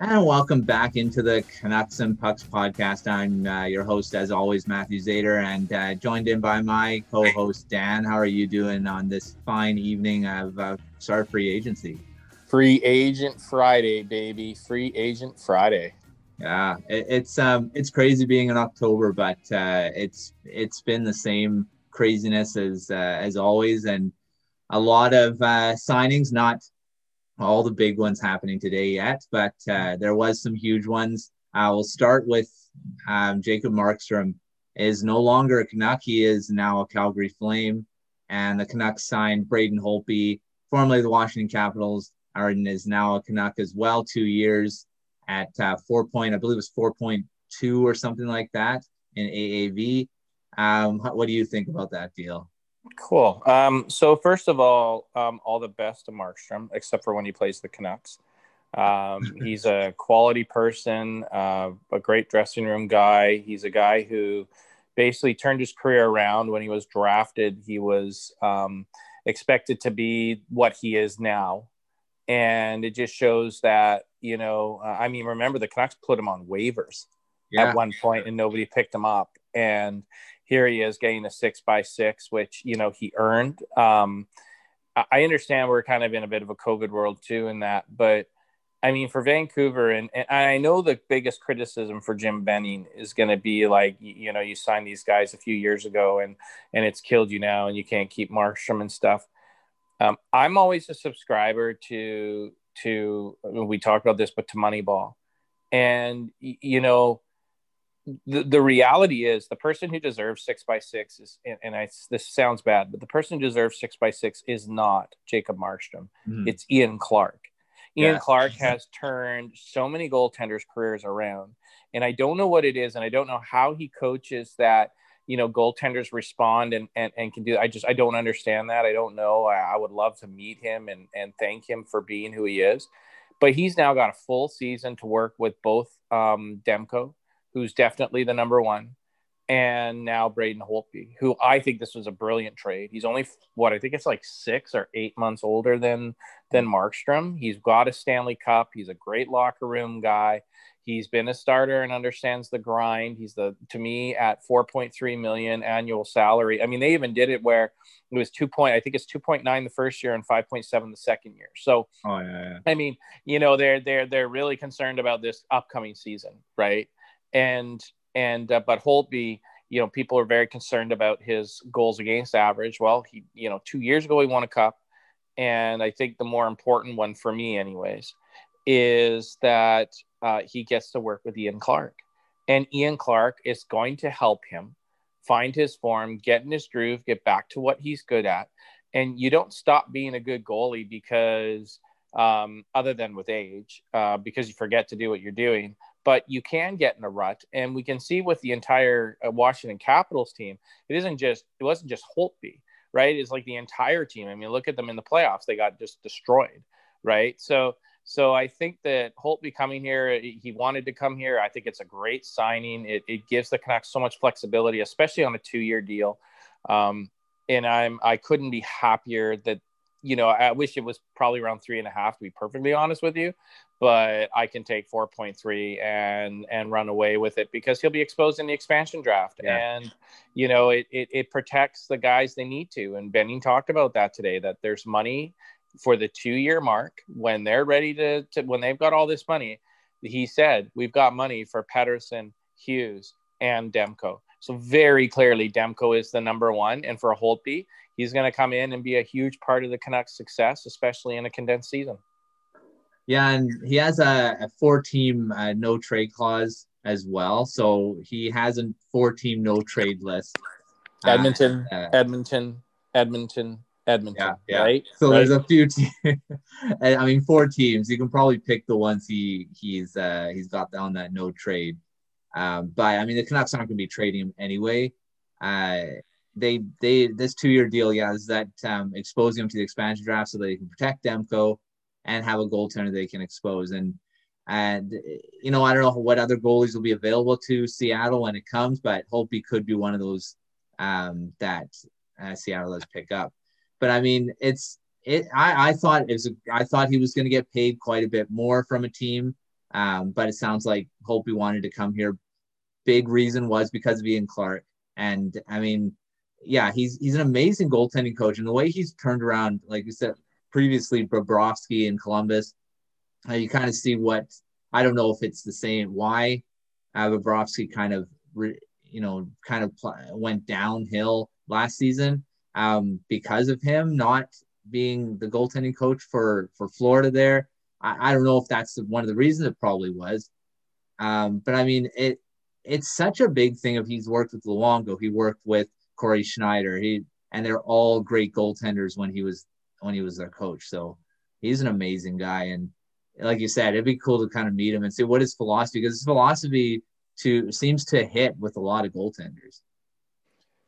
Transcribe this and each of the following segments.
And welcome back into the Canucks and Pucks podcast. I'm uh, your host, as always, Matthew Zader, and uh, joined in by my co-host Dan. How are you doing on this fine evening of uh, start free agency? Free agent Friday, baby! Free agent Friday. Yeah, it, it's um, it's crazy being in October, but uh, it's it's been the same craziness as uh, as always, and a lot of uh, signings, not all the big ones happening today yet, but uh, there was some huge ones. I will start with um, Jacob Markstrom is no longer a Canuck. He is now a Calgary Flame, and the Canucks signed Braden Holtby, formerly the Washington Capitals. Arden is now a Canuck as well, two years at uh, four point, I believe it was four point two or something like that in AAV. Um, what do you think about that deal? Cool. Um, so first of all, um, all the best to Markstrom, except for when he plays the Canucks. Um, he's a quality person, uh, a great dressing room guy. He's a guy who basically turned his career around when he was drafted. He was um, expected to be what he is now, and it just shows that you know. Uh, I mean, remember the Canucks put him on waivers yeah. at one point, and nobody picked him up, and here he is getting a six by six, which you know he earned. Um, I understand we're kind of in a bit of a COVID world too, in that, but I mean, for Vancouver, and, and I know the biggest criticism for Jim Benning is going to be like, you know, you signed these guys a few years ago, and and it's killed you now, and you can't keep Markstrom and stuff. Um, I'm always a subscriber to to we talked about this, but to Moneyball, and you know, the, the reality is the person who deserves six by six is and, and I this sounds bad, but the person who deserves six by six is not Jacob Markstrom. Mm-hmm. It's Ian Clark. Ian yeah. Clark has turned so many goaltenders' careers around. And I don't know what it is, and I don't know how he coaches that, you know, goaltenders respond and and, and can do I just I don't understand that. I don't know. I, I would love to meet him and and thank him for being who he is. But he's now got a full season to work with both um, Demko who's definitely the number one, and now Braden Holtby, who I think this was a brilliant trade. He's only what I think it's like six or eight months older than than Markstrom. He's got a Stanley Cup. He's a great locker room guy. He's been a starter and understands the grind. He's the to me at 4.3 million annual salary. I mean, they even did it where it was two point. I think it's 2.9 the first year and 5.7 the second year. So, oh, yeah, yeah. I mean, you know, they're they're they're really concerned about this upcoming season, right? And and uh, but Holtby, you know, people are very concerned about his goals against average. Well, he, you know, two years ago he won a cup, and I think the more important one for me, anyways, is that uh, he gets to work with Ian Clark, and Ian Clark is going to help him find his form, get in his groove, get back to what he's good at, and you don't stop being a good goalie because um, other than with age, uh, because you forget to do what you're doing but you can get in a rut. And we can see with the entire uh, Washington Capitals team, it isn't just, it wasn't just Holtby, right? It's like the entire team. I mean, look at them in the playoffs, they got just destroyed, right? So, so I think that Holtby coming here, he wanted to come here. I think it's a great signing. It, it gives the Canucks so much flexibility, especially on a two-year deal. Um, and I'm I couldn't be happier that you know I wish it was probably around three and a half to be perfectly honest with you, but I can take 4.3 and and run away with it because he'll be exposed in the expansion draft. Yeah. And you know, it, it it protects the guys they need to. And Benning talked about that today, that there's money for the two year mark when they're ready to, to when they've got all this money. He said, We've got money for Pettersson, Hughes, and Demko. So very clearly, Demko is the number one. And for Holtby, he's going to come in and be a huge part of the Canucks' success, especially in a condensed season. Yeah, and he has a, a four team uh, no trade clause as well. So he has a four team no trade list. Uh, Edmonton, uh, Edmonton, Edmonton, Edmonton. Yeah, yeah. Right. So right? there's a few teams. I mean, four teams. You can probably pick the ones he he's uh, he's got on that no trade. Um, but I mean, the Canucks aren't going to be trading him anyway. Uh, they they this two year deal, yeah, is that um, exposing him to the expansion draft so that they can protect Demko and have a goaltender they can expose. And and you know, I don't know what other goalies will be available to Seattle when it comes, but Holtby could be one of those um, that uh, Seattle does pick up. But I mean, it's it. I, I thought it was. A, I thought he was going to get paid quite a bit more from a team Um, but it sounds like Holtby wanted to come here. Big reason was because of Ian Clark. And I mean, yeah, he's he's an amazing goaltending coach, and the way he's turned around, like you said previously, Bobrovsky in Columbus, uh, you kind of see what I don't know if it's the same why uh, Bobrovsky kind of re, you know kind of pl- went downhill last season um, because of him not being the goaltending coach for for Florida there. I, I don't know if that's one of the reasons. It probably was, um, but I mean it. It's such a big thing. If he's worked with Luongo, he worked with Cory Schneider. He and they're all great goaltenders when he was when he was their coach. So he's an amazing guy. And like you said, it'd be cool to kind of meet him and see what his philosophy because his philosophy to seems to hit with a lot of goaltenders.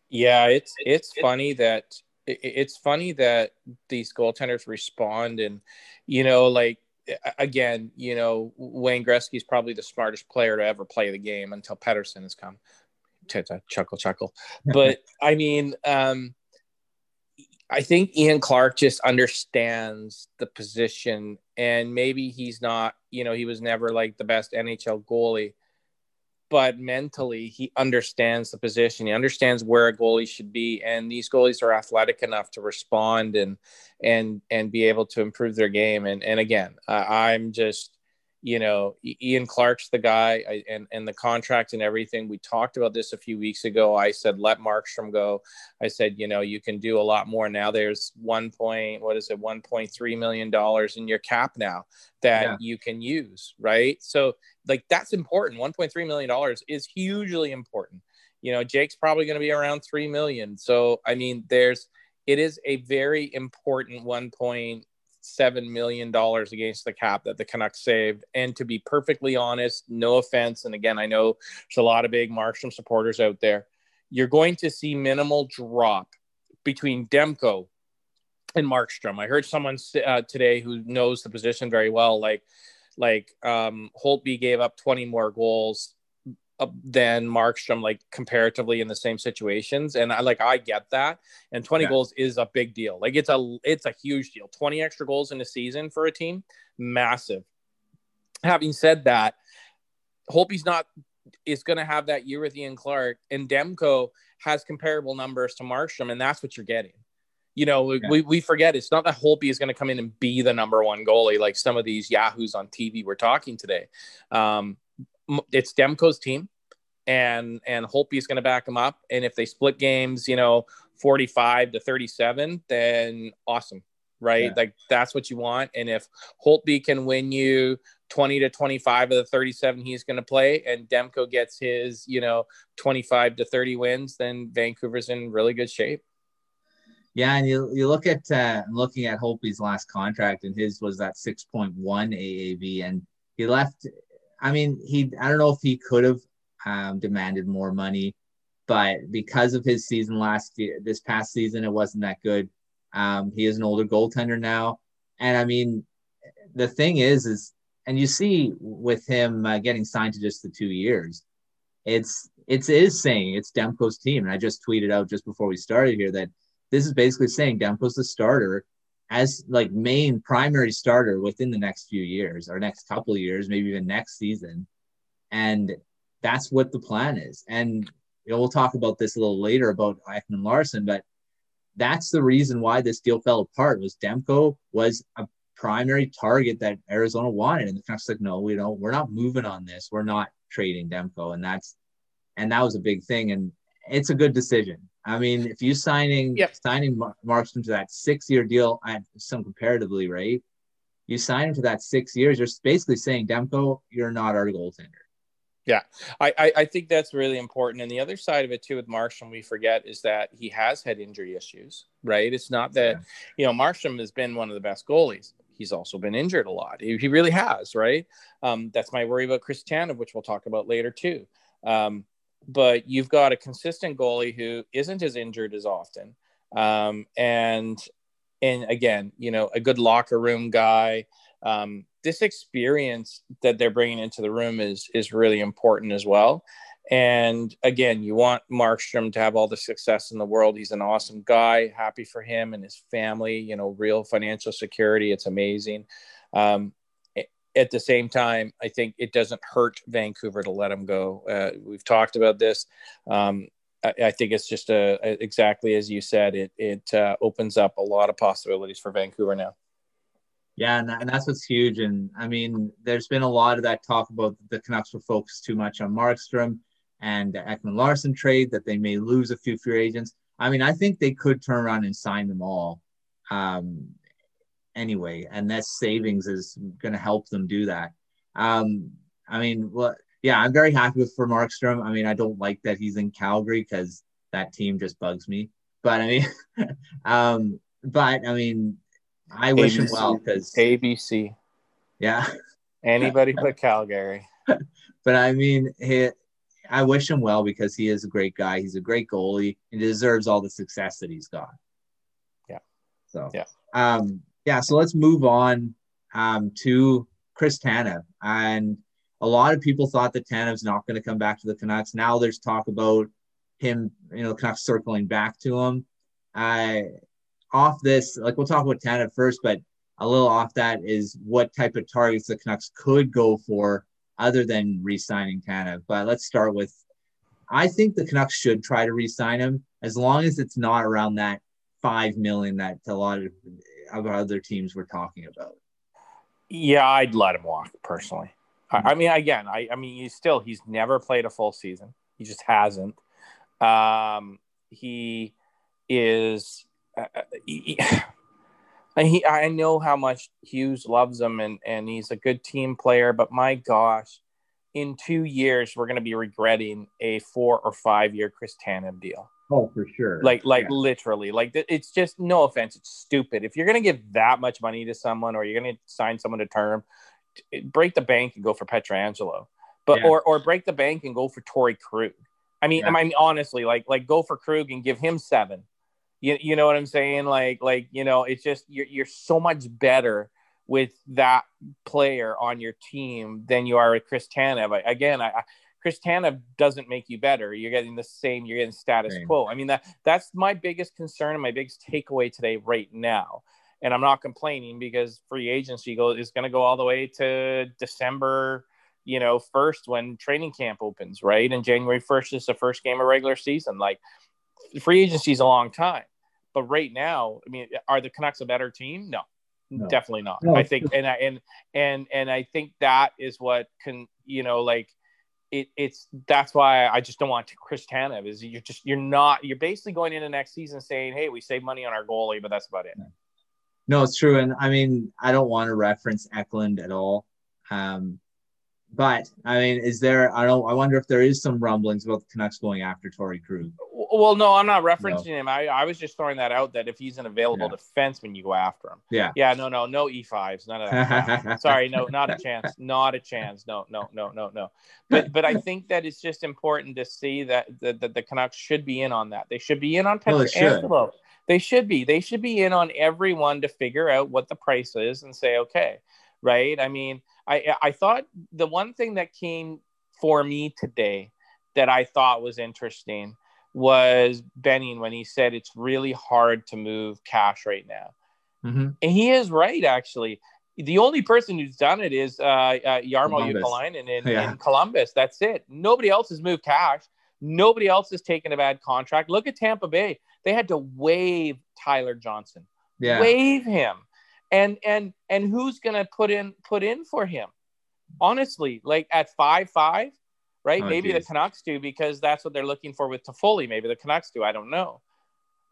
Yeah, it's it's funny that it's funny that these goaltenders respond and you know like again you know Wayne Gretzky is probably the smartest player to ever play the game until Pettersson has come chuckle chuckle but i mean um i think ian clark just understands the position and maybe he's not you know he was never like the best nhl goalie but mentally he understands the position. He understands where a goalie should be and these goalies are athletic enough to respond and and and be able to improve their game. And and again uh, i'm just you know, Ian Clark's the guy I, and, and the contract and everything. We talked about this a few weeks ago. I said, let Markstrom go. I said, you know, you can do a lot more now. There's one point, what is it? $1.3 million in your cap now that yeah. you can use. Right. So like, that's important. $1.3 million is hugely important. You know, Jake's probably going to be around 3 million. So, I mean, there's, it is a very important one point seven million dollars against the cap that the Canucks saved. And to be perfectly honest, no offense, and again, I know there's a lot of big Markstrom supporters out there. You're going to see minimal drop between Demko and Markstrom. I heard someone uh, today who knows the position very well, like like um, Holtby gave up 20 more goals than Markstrom, like comparatively in the same situations. And I like I get that. And 20 yeah. goals is a big deal. Like it's a it's a huge deal. 20 extra goals in a season for a team, massive. Having said that, Holtby's not is going to have that year with Ian Clark, and Demko has comparable numbers to Markstrom, and that's what you're getting. You know, yeah. we, we forget it's not that Holtby is going to come in and be the number one goalie like some of these yahoos on TV we're talking today. Um, it's Demko's team, and and is going to back him up. And if they split games, you know, forty five to thirty seven, then awesome, right? Yeah. Like that's what you want. And if Holtby can win you 20 to 25 of the 37 he's going to play and Demko gets his, you know, 25 to 30 wins, then Vancouver's in really good shape. Yeah, and you, you look at uh, looking at Holtby's last contract, and his was that 6.1 AAV, and he left I mean, he I don't know if he could have um, demanded more money, but because of his season last year, this past season, it wasn't that good. Um, he is an older goaltender now, and I mean, the thing is, is and you see with him uh, getting signed to just the two years, it's it's is saying it's Demko's team, and I just tweeted out just before we started here that this is basically saying Demko's the starter as like main primary starter within the next few years or next couple years, maybe even next season. And that's what the plan is. And you know, we'll talk about this a little later about Ekman Larsson, but that's the reason why this deal fell apart was Demko was a primary target that Arizona wanted. And the Canucks like, no, we don't, we're not moving on this. We're not trading Demko. And that's and that was a big thing. And it's a good decision. I mean, if you signing yep. signing Markstrom to that six year deal at some comparatively rate, you sign him to that six years, you're basically saying, Demko, you're not our goaltender. Yeah, I, I, I think that's really important. And the other side of it too with Markstrom, we forget is that he has had injury issues, right? It's not that yeah. you know Markstrom has been one of the best goalies. He's also been injured a lot. He, he really has, right? Um, that's my worry about Chris Tanev, which we'll talk about later too. Um, but you've got a consistent goalie who isn't as injured as often. Um, and and again, you know, a good locker room guy. Um, this experience that they're bringing into the room is is really important as well. And again, you want Markstrom to have all the success in the world. He's an awesome guy. Happy for him and his family. You know, real financial security. It's amazing. Um, at the same time, I think it doesn't hurt Vancouver to let him go. Uh, we've talked about this. Um, I, I, think it's just a, a, exactly as you said. It it uh, opens up a lot of possibilities for Vancouver now. Yeah, and, that, and that's what's huge. And I mean, there's been a lot of that talk about the Canucks were focused too much on Markstrom and the Ekman Larsson trade that they may lose a few free agents. I mean, I think they could turn around and sign them all. Um, anyway, and that savings is going to help them do that. Um, I mean, well, yeah, I'm very happy with for Markstrom. I mean, I don't like that he's in Calgary because that team just bugs me. But I mean, um, but I mean, I wish ABC. him well because ABC. Yeah. Anybody but Calgary. but I mean, he, I wish him well because he is a great guy. He's a great goalie. He deserves all the success that he's got. Yeah. So yeah. Um, yeah, so let's move on um, to Chris Tanev. And a lot of people thought that Tanev's not going to come back to the Canucks. Now there's talk about him, you know, Canucks circling back to him. Uh, off this, like we'll talk about Tanev first, but a little off that is what type of targets the Canucks could go for other than re-signing Tanev. But let's start with, I think the Canucks should try to re-sign him as long as it's not around that five million that a lot of of other teams we're talking about. Yeah, I'd let him walk personally. Mm-hmm. I, mean, again, I, I mean, he's still he's never played a full season. He just hasn't. Um, he is. Uh, uh he, he, I know how much Hughes loves him, and and he's a good team player. But my gosh, in two years, we're going to be regretting a four or five year Chris Tanev deal. Oh, for sure. Like, like yeah. literally, like it's just no offense. It's stupid. If you're gonna give that much money to someone, or you're gonna sign someone to term, break the bank and go for Pietrangelo, but yeah. or or break the bank and go for Torey Krug. I mean, yeah. I mean honestly, like like go for Krug and give him seven. You, you know what I'm saying? Like like you know, it's just you're you're so much better with that player on your team than you are with Chris Tanev. I, again, I, Chris Tanev doesn't make you better. You're getting the same. You're getting status same. quo. I mean that that's my biggest concern and my biggest takeaway today right now. And I'm not complaining because free agency go is going to go all the way to December, you know, first when training camp opens, right? And January 1st is the first game of regular season. Like free agency is a long time, but right now, I mean, are the Canucks a better team? No, no. definitely not. No. I think, and I, and and and I think that is what can you know like it, it's that's why I just don't want to Chris Tanev is you're just you're not you're basically going into next season saying hey we save money on our goalie but that's about it. No, it's true, and I mean I don't want to reference Eklund at all. Um, but I mean, is there? I don't. I wonder if there is some rumblings about the Canucks going after Torey Krug. Well, no, I'm not referencing no. him. I, I was just throwing that out that if he's an available yeah. defenseman, you go after him. Yeah. Yeah. No, no, no E5s. None of that. Sorry, no, not a chance. Not a chance. No, no, no, no, no. But but I think that it's just important to see that the, the, the Canucks should be in on that. They should be in on Pietrangelo. Well, they should be. They should be in on everyone to figure out what the price is and say, okay, right? I mean, I I thought the one thing that came for me today that I thought was interesting was Benning when he said it's really hard to move cash right now. Mm-hmm. And he is right, actually. The only person who's done it is uh, uh, Kekalainen in, yeah. in Columbus. That's it. Nobody else has moved cash. Nobody else has taken a bad contract. Look at Tampa Bay. They had to waive Tyler Johnson. Yeah. Waive him. And and and who's gonna put in put in for him? Honestly, like at five five, right? Oh, Maybe geez. the Canucks do because that's what they're looking for with Toffoli. Maybe the Canucks do. I don't know.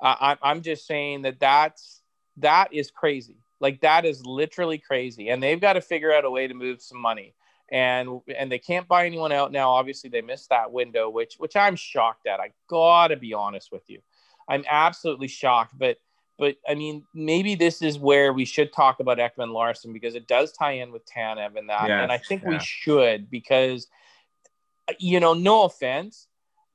Uh, I, I'm just saying that that's that is crazy. Like that is literally crazy, and they've got to figure out a way to move some money. And and they can't buy anyone out now. Obviously, they missed that window, which which I'm shocked at. I gotta be honest with you, I'm absolutely shocked. But but I mean, maybe this is where we should talk about Ekman Larsson because it does tie in with Tanev and that. Yes, and I think yeah. we should because you know, no offense,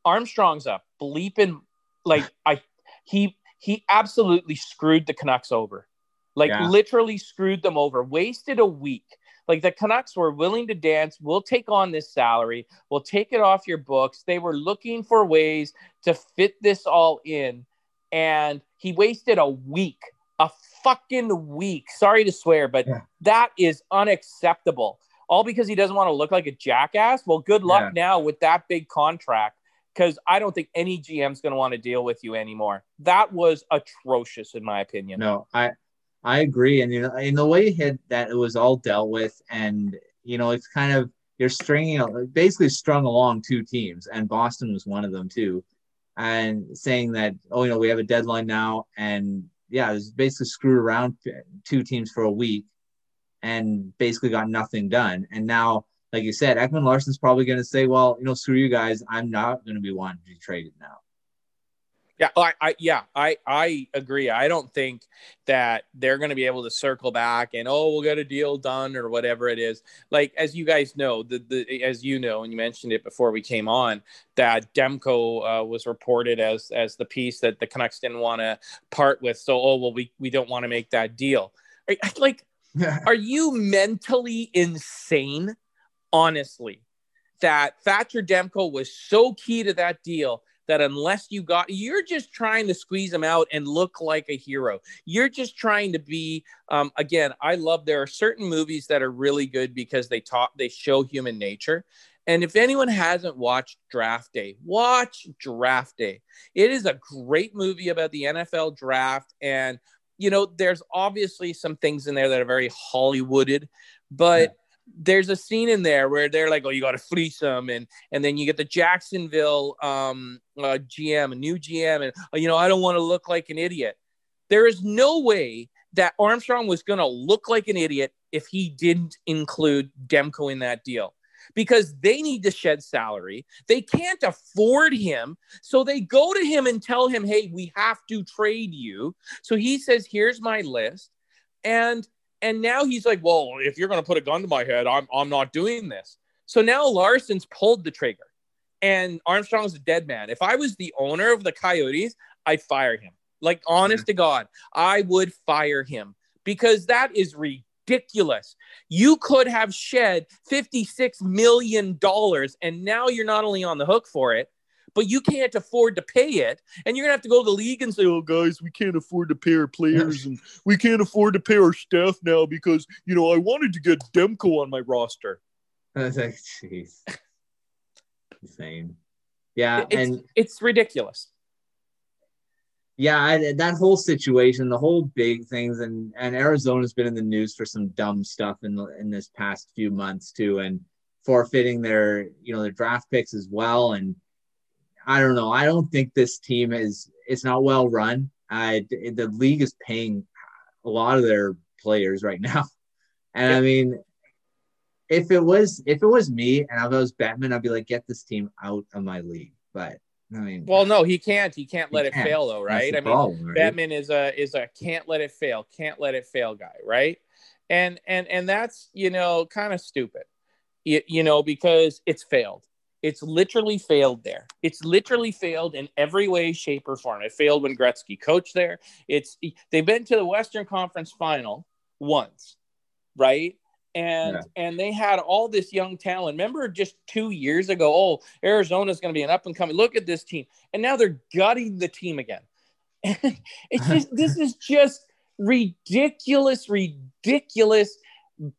Armstrong's a bleeping like I he he absolutely screwed the Canucks over. Like yeah. literally screwed them over. Wasted a week. Like the Canucks were willing to dance. We'll take on this salary. We'll take it off your books. They were looking for ways to fit this all in. And he wasted a week, a fucking week. Sorry to swear, but yeah. that is unacceptable. All because he doesn't want to look like a jackass. Well, good luck yeah. now with that big contract because I don't think any GM's going to want to deal with you anymore. That was atrocious, in my opinion. No, I I agree, and you know, in the way hit that it was all dealt with, and you know, it's kind of you're stringing basically strung along two teams, and Boston was one of them too, and saying that oh, you know, we have a deadline now, and yeah, it was basically screwed around uh, two teams for a week, and basically got nothing done, and now like you said, Ekman Larsson's probably going to say, well, you know, screw you guys. I'm not going to be wanting to be traded now. Yeah, I, I, yeah, I, I agree. I don't think that they're going to be able to circle back and oh, we'll get a deal done or whatever it is. Like as you guys know, the, the as you know, and you mentioned it before we came on, that Demko uh, was reported as as the piece that the Canucks didn't want to part with. So oh well, we we don't want to make that deal. Like, are you mentally insane? honestly, that Thatcher Demko was so key to that deal that unless you got, you're just trying to squeeze him out and look like a hero. You're just trying to be. Um, again, I love there are certain movies that are really good because they talk, they show human nature. And if anyone hasn't watched Draft Day, watch Draft Day. It is a great movie about the NFL draft. And, you know, there's obviously some things in there that are very Hollywooded, but. Yeah there's a scene in there where they're like, "Oh, you got to fleece them," and and then you get the Jacksonville um, uh, GM, a new GM, and oh, you know, I don't want to look like an idiot. There is no way that Armstrong was going to look like an idiot if he didn't include Demko in that deal because they need to shed salary. They can't afford him. So they go to him and tell him, hey, we have to trade you. So he says, here's my list. And and now he's like, well, if you're going to put a gun to my head, I'm, I'm not doing this. So now Larsson's pulled the trigger and Armstrong's a dead man. If I was the owner of the Coyotes, I'd fire him. Like, honest mm-hmm. to God, I would fire him because that is ridiculous. You could have shed $56 million and now you're not only on the hook for it, but you can't afford to pay it. And you're gonna have to go to the league and say, "Oh, guys, we can't afford to pay our players, and we can't afford to pay our staff now because you know I wanted to get Demko on my roster." I was like, "Jeez, insane." Yeah, it's, and it's ridiculous. Yeah, I, that whole situation, the whole big things, and and Arizona's been in the news for some dumb stuff in the in this past few months too, and forfeiting their you know their draft picks as well, and I don't know. I don't think this team is it's not well run. I the league is paying a lot of their players right now, and yeah. I mean, if it was if it was me and I was Bettman, I'd be like, get this team out of my league. But I mean, well, no, he can't. He can't let it can't. fail, though, right? I mean, problem, right? Bettman is a is a can't let it fail, can't let it fail guy, right? And and and that's you know kind of stupid, you, you know, because it's failed it's literally failed there. It's literally failed in every way, shape, or form. It failed when Gretzky coached there. It's they've been to the Western Conference Final once, right? And yeah. and they had all this young talent. Remember, just two years ago, oh, Arizona's going to be an up and coming. Look at this team, and now they're gutting the team again. And it's just this is just ridiculous, ridiculous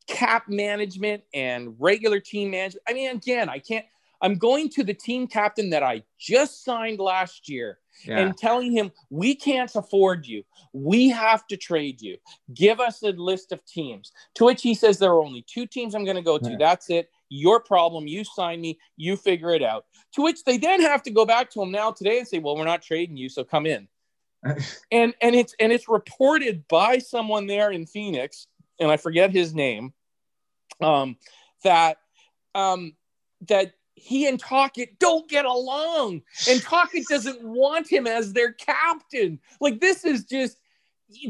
cap management and regular team management. I mean, again, I can't I'm going to the team captain that I just signed last year yeah. and telling him, we can't afford you. We have to trade you. Give us a list of teams. To which he says, there are only two teams I'm going to go to. Yeah. That's it. Your problem. You sign me. You figure it out. To which they then have to go back to him now today and say, well, we're not trading you. So come in. and and it's and it's reported by someone there in Phoenix, and I forget his name, um, that um, that he and Tocchet don't get along, and Tocchet doesn't want him as their captain. Like this is just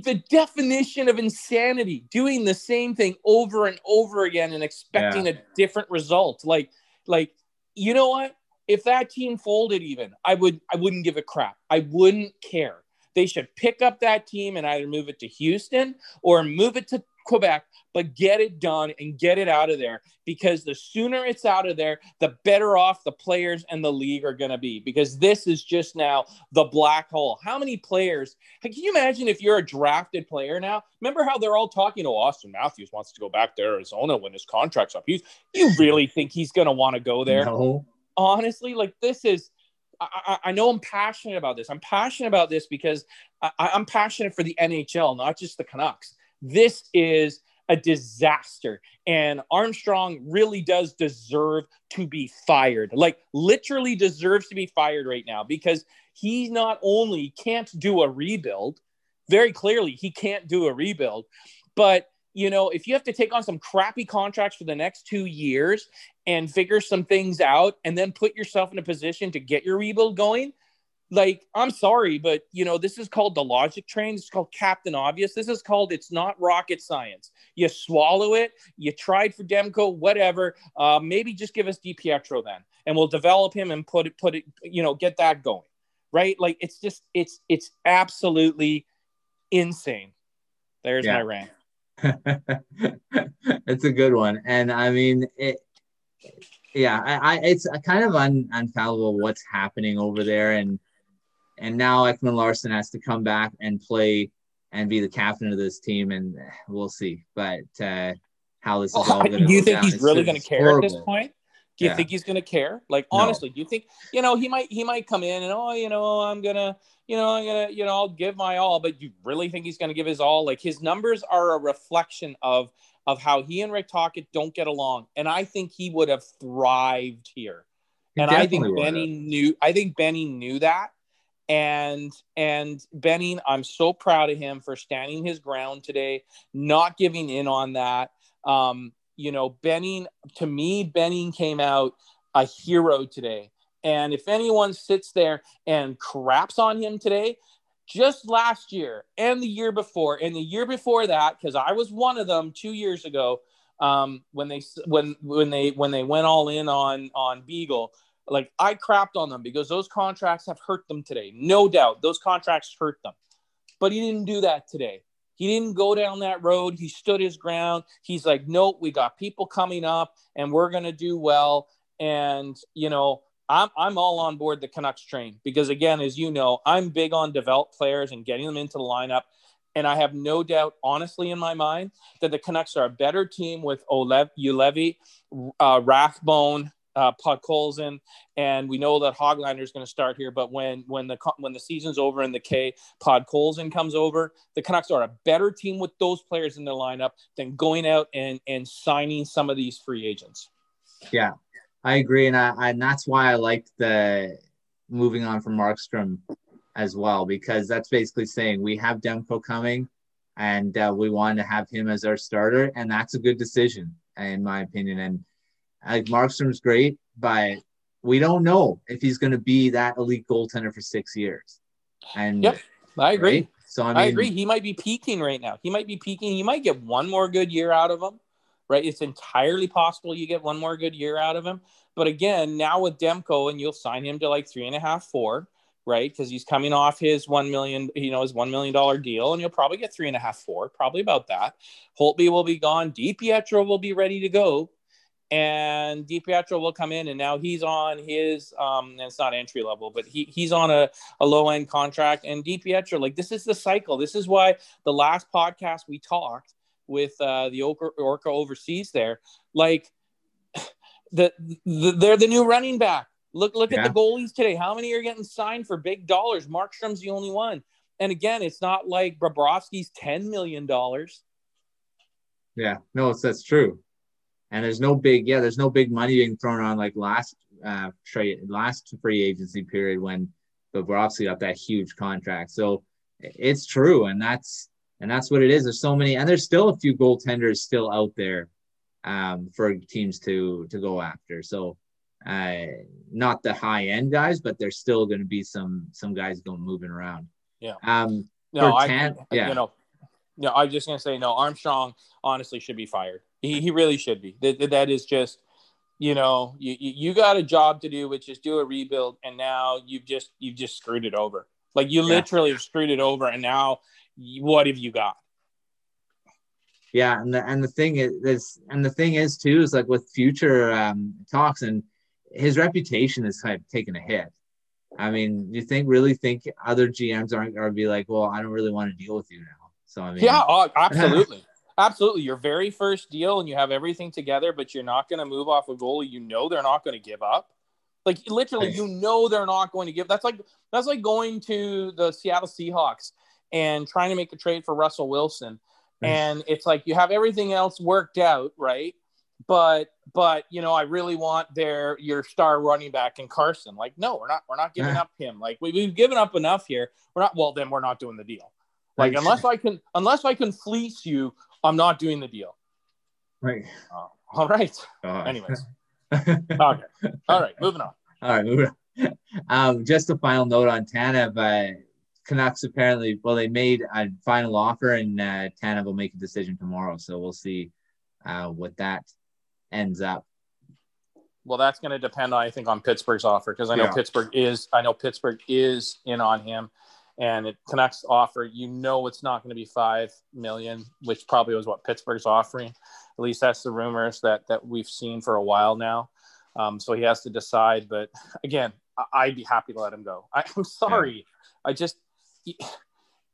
the definition of insanity. Doing the same thing over and over again and expecting yeah. a different result. Like, like you know what? If that team folded, even I would, I wouldn't give a crap. I wouldn't care. They should pick up that team and either move it to Houston or move it to Quebec, but get it done and get it out of there because the sooner it's out of there, the better off the players and the league are going to be because this is just now the black hole. How many players? Can you imagine if you're a drafted player now? Remember how they're all talking to oh, Auston Matthews wants to go back to Arizona when his contract's up. You, you really think he's going to want to go there? No. Honestly, like this is I, I, know I'm passionate about this. I'm passionate about this because I, I'm passionate for the NHL, not just the Canucks. This is a disaster. And Armstrong really does deserve to be fired. Like, literally deserves to be fired right now because he not only can't do a rebuild, very clearly, he can't do a rebuild, but you know, if you have to take on some crappy contracts for the next two years and figure some things out and then put yourself in a position to get your rebuild going, like i'm sorry but you know this is called the logic train. It's called captain obvious. This is called it's not rocket science. You swallow it. You tried for demko whatever. Uh, maybe just give us DiPietro then and we'll develop him and put it put it you know get that going right? Like it's just it's it's absolutely insane. There's yeah. my rant. It's a good one. And i mean it yeah I, I it's kind of un, unfallible what's happening over there. And and now Ekman Larsson has to come back and play and be the captain of this team, and we'll see. But uh, how this is all going to do you think down. he's it's really going to care horrible. at this point? Do you yeah. think he's going to care? Like honestly, no. do you think you know he might he might come in and oh you know I'm gonna you know I'm gonna you know I'll give my all, but you really think he's going to give his all? Like his numbers are a reflection of of how he and Rick Tocchet don't get along, and I think he would have thrived here. He and I think Benny knew. I think Benny knew that, and and Benning, I'm so proud of him for standing his ground today, not giving in on that. Um, you know, Benning to me, Benning came out a hero today. And if anyone sits there and craps on him today, just last year and the year before, and the year before that, because I was one of them two years ago, um, when they when when they when they went all in on on Beagle, like I crapped on them because those contracts have hurt them today. No doubt. Those contracts hurt them. But he didn't do that today. He didn't go down that road. He stood his ground. He's like, nope, we got people coming up and we're going to do well. And, you know, I'm, I'm all on board the Canucks train because, again, as you know, I'm big on developed players and getting them into the lineup. And I have no doubt, honestly, in my mind, that the Canucks are a better team with Olev, Juolevi, uh, Rathbone, uh, Podkolzin, and we know that Hoglander is going to start here. But when when the when the season's over and the K Pod Podkolzin comes over, the Canucks are a better team with those players in their lineup than going out and and signing some of these free agents. Yeah, I agree, and I, and that's why I like the moving on from Markstrom as well because that's basically saying we have Demko coming, and uh, we want to have him as our starter, and that's a good decision in my opinion. And like Markstrom's great, but we don't know if he's going to be that elite goaltender for six years. And yep, I agree. Right? So I, mean, I agree. He might be peaking right now. He might be peaking. You might get one more good year out of him, right? It's entirely possible you get one more good year out of him. But again, now with Demko, and you'll sign him to like three and a half, four, right? Because he's coming off his one million, you know, his one million dollar deal, and you'll probably get three and a half, four, probably about that. Holtby will be gone. DiPietro will be ready to go and DiPietro will come in, and now he's on his um, and it's not entry level, but he he's on a, a low end contract. And DiPietro, like this is the cycle. This is why the last podcast we talked with uh, the Orca, Orca overseas there, like the, the they're the new running back. Look look yeah. at the goalies today. How many are getting signed for big dollars? Markstrom's the only one. And again, it's not like Bobrovsky's ten million dollars. Yeah, no, it's that's true and there's no big yeah there's no big money being thrown around like last uh trade last free agency period when Bobrovsky got that huge contract. So it's true and that's and that's what it is. There's so many and there's still a few goaltenders still out there um, for teams to to go after. So uh, not the high end guys but there's still going to be some some guys going moving around. Yeah. Um no I, yeah you know no, I'm just gonna say no. Armstrong honestly should be fired. He, he really should be. That, that is just, you know, you, you got a job to do, which is do a rebuild, and now you've just you've just screwed it over. Like you yeah. literally have screwed it over, and now what have you got? Yeah, and the and the thing is, and the thing is too is like with future um, talks and his reputation is kind of taking a hit. I mean, you think really think other GMs aren't going to be like, well, I don't really want to deal with you now. So I mean, yeah, oh, absolutely, absolutely. Your very first deal, and you have everything together, but you're not going to move off a goalie. You know they're not going to give up. Like literally, you know they're not going to give. That's like that's like going to the Seattle Seahawks and trying to make a trade for Russell Wilson mm. and it's like you have everything else worked out, right? But but you know, I really want their your star running back in Carson. Like, no, we're not we're not giving up him. Like we, we've given up enough here. We're not. Well, then we're not doing the deal. Like unless I can unless I can fleece you, I'm not doing the deal. Right. Uh, all right. Uh, Anyways. okay. All right. Moving on. All right. Moving on. Um, just a final note on Tanev. Uh, Canucks apparently, well, they made a final offer, and uh, Tanev will make a decision tomorrow. So we'll see uh, what that ends up. Well, that's going to depend, I think, on Pittsburgh's offer because I know yeah. Pittsburgh is, I know Pittsburgh is in on him, and it Canucks offer. You know, it's not going to be five million, which probably was what Pittsburgh's offering. At least that's the rumors that that we've seen for a while now. Um, so he has to decide. But again, I'd be happy to let him go. I, am sorry. Yeah. I just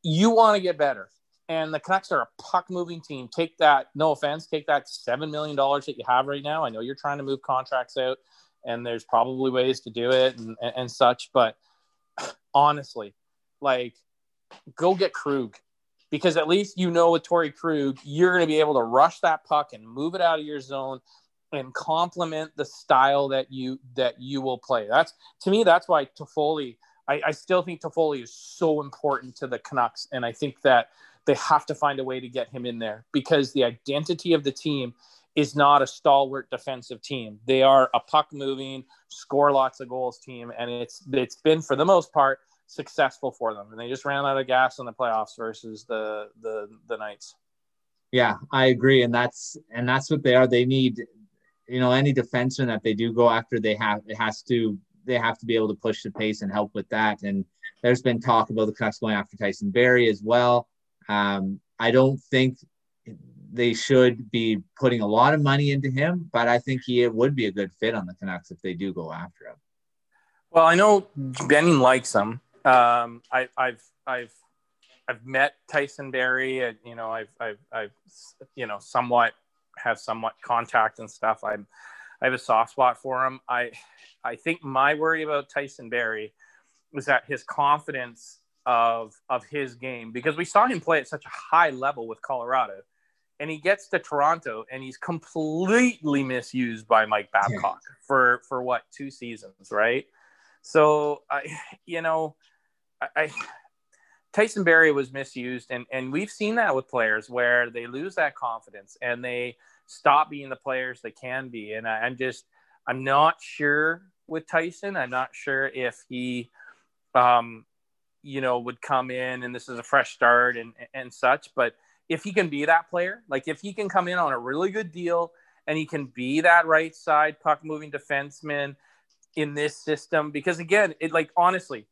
you want to get better. And the Canucks are a puck moving team. Take that, no offense, take that $7 million that you have right now. I know you're trying to move contracts out, and there's probably ways to do it and, and, and such. But honestly, like, go get Krug because at least you know with Torey Krug, you're going to be able to rush that puck and move it out of your zone and complement the style that you that you will play. That's to me, that's why Toffoli – I, I still think Toffoli is so important to the Canucks, and I think that they have to find a way to get him in there because the identity of the team is not a stalwart defensive team. They are a puck moving, score lots of goals team, and it's it's been for the most part successful for them. And they just ran out of gas in the playoffs versus the the the Knights. Yeah, I agree, and that's and that's what they are. They need, you know, any defenseman that they do go after, they have it has to they have to be able to push the pace and help with that. And there's been talk about the Canucks going after Tyson Barrie as well. Um, I don't think they should be putting a lot of money into him, but I think he would be a good fit on the Canucks if they do go after him. Well, I know Benning likes him. Um, I, I've I've I've met Tyson Barrie. And, you know, I've I've I've you know somewhat have somewhat contact and stuff. I'm I have a soft spot for him. I I think my worry about Tyson Barrie was that his confidence of of his game because we saw him play at such a high level with Colorado, and he gets to Toronto and he's completely misused by Mike Babcock yeah. for for what two seasons, right? So I, you know, I, I Tyson Barrie was misused, and and we've seen that with players where they lose that confidence and they stop being the players they can be. And I, am just, I'm not sure with Tyson. I'm not sure if he, um, you know, would come in and this is a fresh start and and such. But if he can be that player, like if he can come in on a really good deal and he can be that right side puck moving defenseman in this system, because again, it like honestly,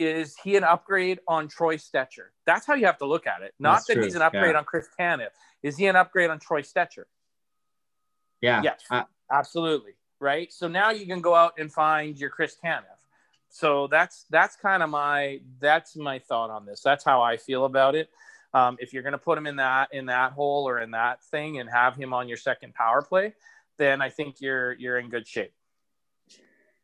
is he an upgrade on Troy Stecher? That's how you have to look at it. Not That's that true. he's an upgrade yeah. on Chris Tanev. Is he an upgrade on Troy Stecher? Yeah. Yes. Absolutely. Right. So now you can go out and find your Chris Tanev. So that's that's kind of my that's my thought on this. That's how I feel about it. Um, if you're going to put him in that in that hole or in that thing and have him on your second power play, then I think you're you're in good shape.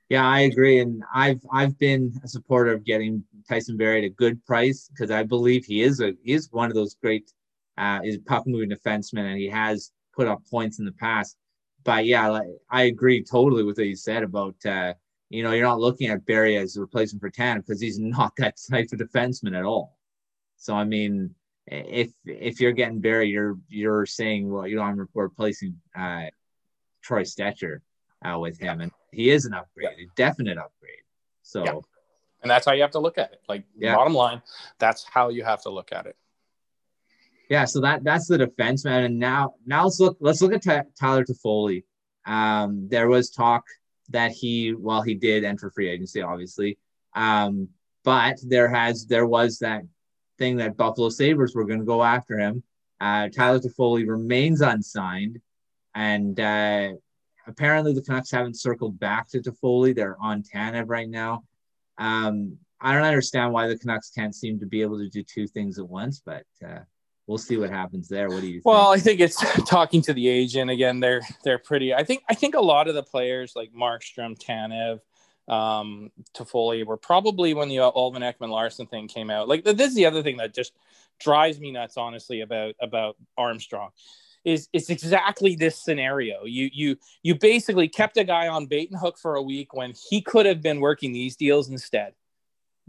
Yeah, I agree, and I've I've been a supporter of getting Tyson Barrie at a good price because I believe he is a he is one of those great uh, is puck moving defensemen, and he has put up points in the past but yeah, like, I agree totally with what you said about uh, you know you're not looking at Barrie as a replacement for Tan because he's not that type of defenseman at all. So I mean, if if you're getting Barrie, you're you're saying well, you know, I'm replacing uh, Troy Stecher uh, with him, and he is an upgrade, yeah. a definite upgrade. So. Yeah. And that's how you have to look at it. Like yeah. bottom line, that's how you have to look at it. Yeah, so that that's the defense man. And now now let's look let's look at T- Tyler Toffoli. Um, there was talk that he well he did enter free agency obviously, um, but there has there was that thing that Buffalo Sabres were going to go after him. Uh, Tyler Toffoli remains unsigned, and uh, apparently the Canucks haven't circled back to Toffoli. They're on Tanev right now. Um, I don't understand why the Canucks can't seem to be able to do two things at once, but uh, we'll see what happens there. What do you? Think? Well, think? I think it's talking to the agent again. They're they're pretty. I think I think a lot of the players like Markstrom, Tanev, um, Toffoli were probably when the Oliver Ekman Larsson thing came out. Like this is the other thing that just drives me nuts, honestly, about about Armstrong. Is it's exactly this scenario. You you you basically kept a guy on bait and hook for a week when he could have been working these deals instead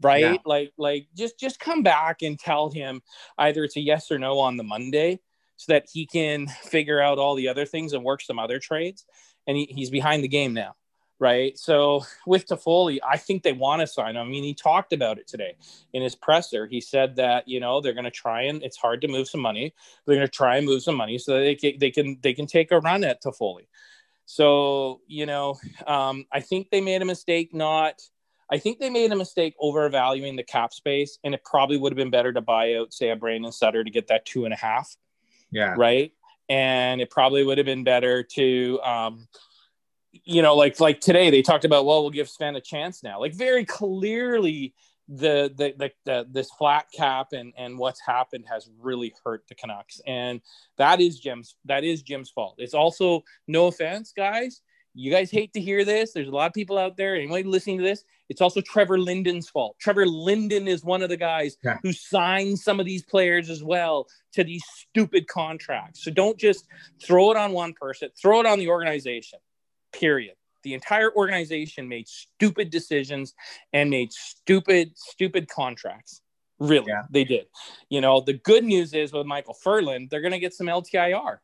right yeah. like like just just come back and tell him either it's a yes or no on the monday so that he can figure out all the other things and work some other trades and he, he's behind the game now right so with Toffoli, i think they want to sign him i mean he talked about it today in his presser he said that you know they're going to try and it's hard to move some money they're going to try and move some money so that they can they can they can take a run at Toffoli. so you know um, i think they made a mistake not I think they made a mistake overvaluing the cap space, and it probably would have been better to buy out, say, a Brandon Sutter to get that two and a half. Yeah. Right. And it probably would have been better to, um, you know, like like today they talked about, well, we'll give Sven a chance now. Like very clearly, the the, the, the this flat cap and and what's happened has really hurt the Canucks, and that is Jim's that is Jim's fault. It's also no offense, guys. You guys hate to hear this. There's a lot of people out there. Anybody listening to this, it's also Trevor Linden's fault. Trevor Linden is one of the guys yeah. who signed some of these players as well to these stupid contracts. So don't just throw it on one person, throw it on the organization, period. The entire organization made stupid decisions and made stupid, stupid contracts. Really, yeah. they did. You know, the good news is with Michael Ferland, they're going to get some LTIR,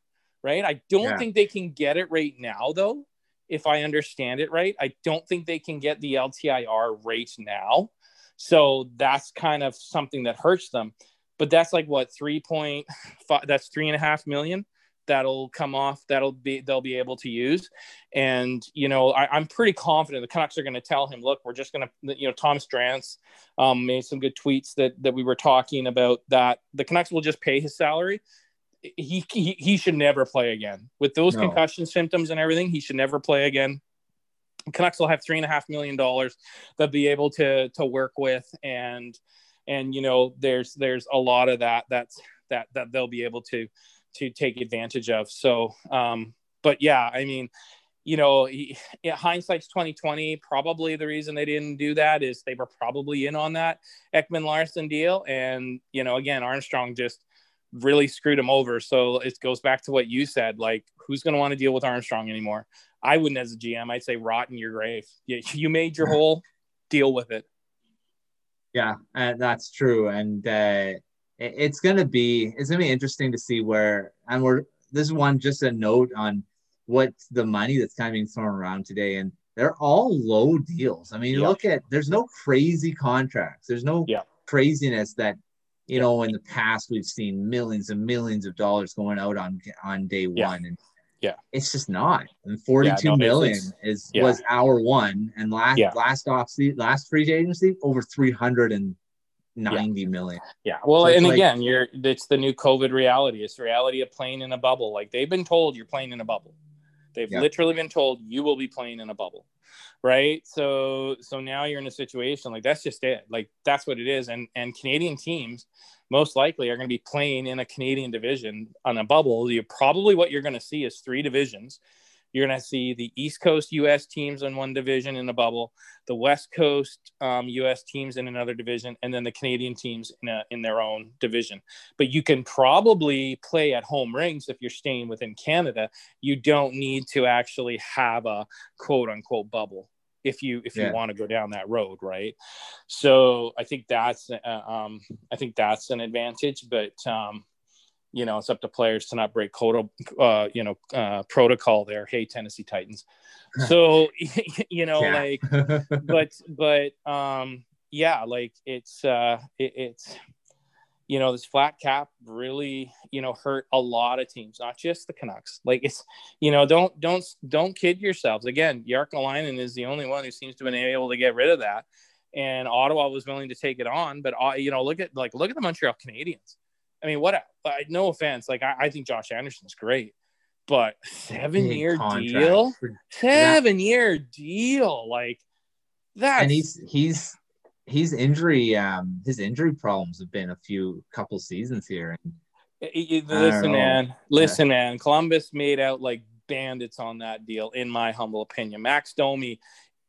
right? I don't yeah. think they can get it right now, though if I understand it right. I don't think they can get the LTIR right now. So that's kind of something that hurts them. But that's like what, 3.5, that's three and a half million that'll come off that'll be they'll be able to use and you know I, am pretty confident the canucks are going to tell him look we're just going to you know Tom Drance um, made some good tweets that that we were talking about that the canucks will just pay his salary he, he he should never play again with those no. concussion symptoms and everything. He should never play again. Canucks will have three and a half million dollars they'll be able to to work with, and and you know there's there's a lot of that that's that that they'll be able to to take advantage of. So, um, but yeah, I mean, you know, he, yeah, hindsight's twenty twenty. Probably the reason they didn't do that is they were probably in on that Ekman Larsson deal, and you know, again, Armstrong just really screwed him over. So it goes back to what you said. Like, who's going to want to deal with Armstrong anymore? I wouldn't as a GM. I'd say rot in your grave. You, you made your whole deal with it. Yeah, and that's true. And uh, it's gonna be it's gonna be interesting to see where and we're this is one just a note on what the money that's kind of being thrown around today and they're all low deals. I mean, yeah. look at there's no crazy contracts. There's no yeah. craziness that you know, in the past we've seen millions and millions of dollars going out on on day yeah. one, and yeah, it's just not. And forty-two no, million is was our one, and last last off last free agency over three hundred and ninety million. Yeah, well, so and like, again, you're it's the new COVID reality. It's the reality of playing in a bubble. Like they've been told, you're playing in a bubble. They've literally been told you will be playing in a bubble right so so now you're in a situation like that's just it like that's what it is and and canadian teams most likely are going to be playing in a canadian division on a bubble you probably what you're going to see is three divisions you're going to see the East Coast U.S. teams in one division in a bubble, the West Coast um, U.S. teams in another division, and then the Canadian teams in, a, in their own division. But you can probably play at home rings if you're staying within Canada. You don't need to actually have a quote unquote bubble if you if you want to go down that road right so i think that's uh, um i think that's an advantage but um you know, it's up to players to not break code, uh, you know, uh, protocol there. Hey, Tennessee Titans. So, you know, like, but, but, um, yeah, like it's, uh, it, it's, you know, this flat cap really, you know, hurt a lot of teams, not just the Canucks. Like it's, you know, don't, don't, don't kid yourselves. Again, Jääskeläinen is the only one who seems to have been able to get rid of that. And Ottawa was willing to take it on, but, uh, you know, look at, like, look at the Montreal Canadiens I mean, what? no offense, like I, I think Josh Anderson's great, but seven year deal, seven year deal, like that. And he's he's he's injury um his injury problems have been a few couple seasons here. And listen, man, listen, yeah. man. Columbus made out like bandits on that deal, in my humble opinion. Max Domi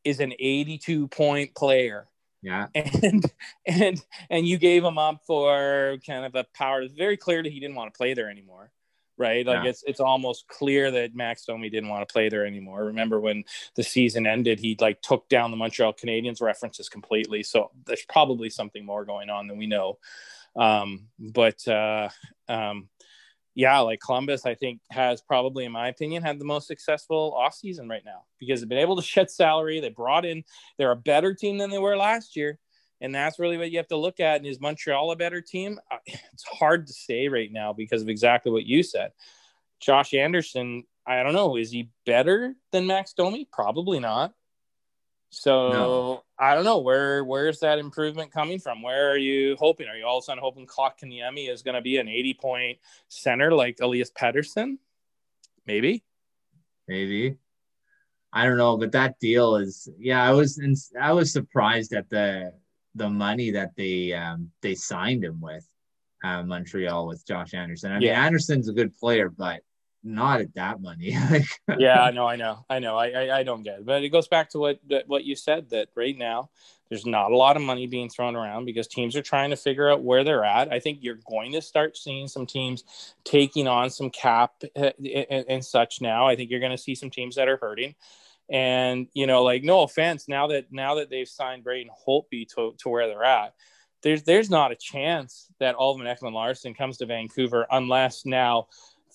is an 82 point player. Yeah. And and and you gave him up for kind of a power. It's very clear that he didn't want to play there anymore. Right. Like yeah. it's it's almost clear that Max Domi didn't want to play there anymore. Remember when the season ended, he like took down the Montreal Canadiens references completely. So there's probably something more going on than we know. Um, but uh um yeah, like Columbus, I think has probably, in my opinion, had the most successful offseason right now because they've been able to shed salary. They brought in, they're a better team than they were last year. And that's really what you have to look at. And is Montreal a better team? It's hard to say right now because of exactly what you said. Josh Anderson, I don't know. Is he better than Max Domi? Probably not. So no. I don't know where where's that improvement coming from? Where are you hoping? Are you all of a sudden hoping Kotkaniemi is going to be an 80 point center like Elias Pettersson? Maybe. Maybe. I don't know, but that deal is yeah. I was in, I was surprised at the the money that they um, they signed him with uh, Montreal with Josh Anderson. I mean, yeah. Anderson's a good player, but not at that money. yeah, no, I know, I know, I, I, I don't get it, but it goes back to what what you said that right now there's not a lot of money being thrown around because teams are trying to figure out where they're at. I think you're going to start seeing some teams taking on some cap eh, eh, eh, and, and such now. I think you're going to see some teams that are hurting. And you know, like no offense, now that now that they've signed Braden Holtby to, to where they're at, there's there's not a chance that Oliver Ekman Larsson comes to Vancouver unless now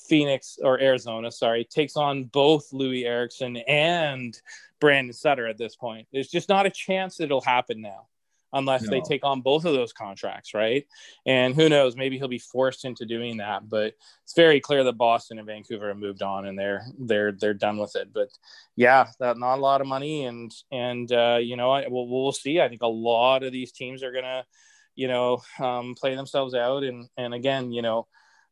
Phoenix or Arizona, sorry, takes on both Loui Eriksson and Brandon Sutter at this point. There's just not a chance that it'll happen now unless no. they take on both of those contracts, right? And who knows, maybe he'll be forced into doing that, but it's very clear that Boston and Vancouver have moved on and they're they're they're done with it. But yeah, that not a lot of money and and uh, you know, we'll we'll see. I think a lot of these teams are gonna, you know, um, play themselves out and and again, you know,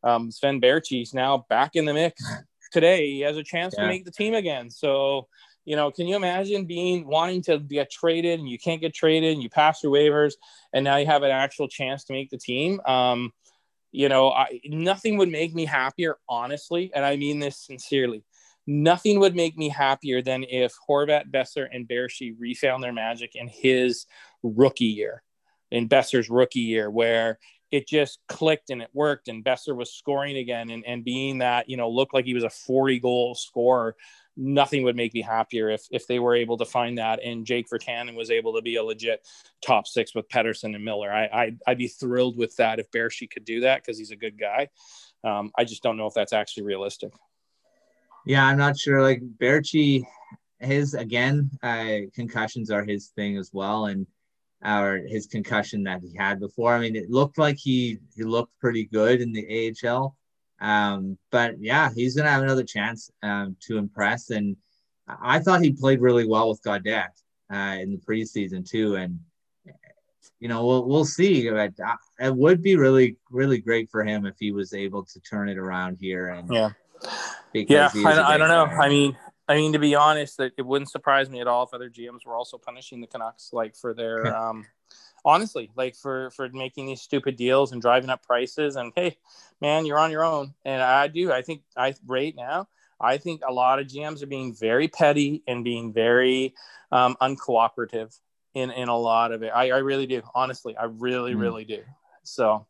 um, Sven Baertschi's now back in the mix today. He has a chance yeah. to make the team again. So, you know, can you imagine being wanting to get traded and you can't get traded and you pass your waivers and now you have an actual chance to make the team? Um, you know, I, nothing would make me happier, honestly, and I mean this sincerely. Nothing would make me happier than if Horvat, Boeser, and Baertschi refound their magic in his rookie year, in Boeser's rookie year, where it just clicked and it worked and Boeser was scoring again and, and being that, you know, looked like he was a 40 goal scorer. Nothing would make me happier if if they were able to find that and Jake Virtanen was able to be a legit top six with Pettersson and Miller. I, I I'd be thrilled with that if Baertschi could do that because he's a good guy. Um, I just don't know if that's actually realistic. Yeah, I'm not sure. Like Baertschi, his again, uh, concussions are his thing as well, and or his concussion that he had before. I mean, it looked like he he looked pretty good in the AHL. Um, but yeah, he's gonna have another chance um, to impress. And I thought he played really well with Gaudette uh, in the preseason too. And you know, we'll we'll see. But it would be really really great for him if he was able to turn it around here. And yeah, yeah, I, I don't know. I mean, I mean, to be honest, that it wouldn't surprise me at all if other GMs were also punishing the Canucks, like for their, um, honestly, like for for making these stupid deals and driving up prices. And hey, man, you're on your own. And I do. I think I right now, I think a lot of GMs are being very petty and being very um, uncooperative in in a lot of it. I, I really do. Honestly, I really, mm. really do. So.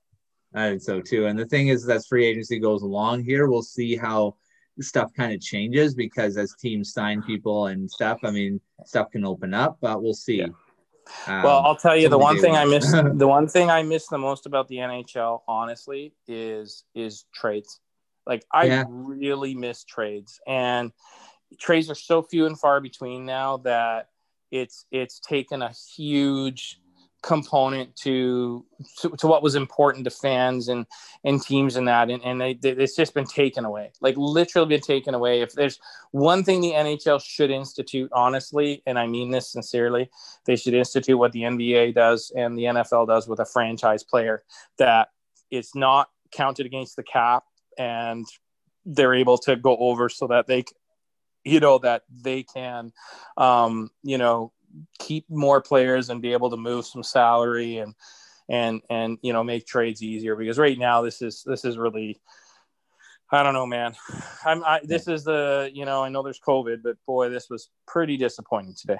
I think so too. And the thing is, as free agency goes along here, we'll see how stuff kind of changes because as teams sign people and stuff, I mean, stuff can open up, but we'll see. Yeah. Um, well, I'll tell you the one thing I miss the one thing I miss the most about the NHL, honestly, is is trades. Like I yeah. really miss trades, and trades are so few and far between now that it's it's taken a huge component to, to, to what was important to fans and and teams and that. And, and they, they, it's just been taken away like literally been taken away. If there's one thing the nhl should institute honestly and i mean this sincerely they should institute what the nba does and the nfl does with a franchise player that it's not counted against the cap and they're able to go over so that they you know that they can um, you know keep more players and be able to move some salary and and and you know make trades easier because right now this is this is really I don't know, man. I'm. I, this is the you know I know there's COVID, but boy, this was pretty disappointing today.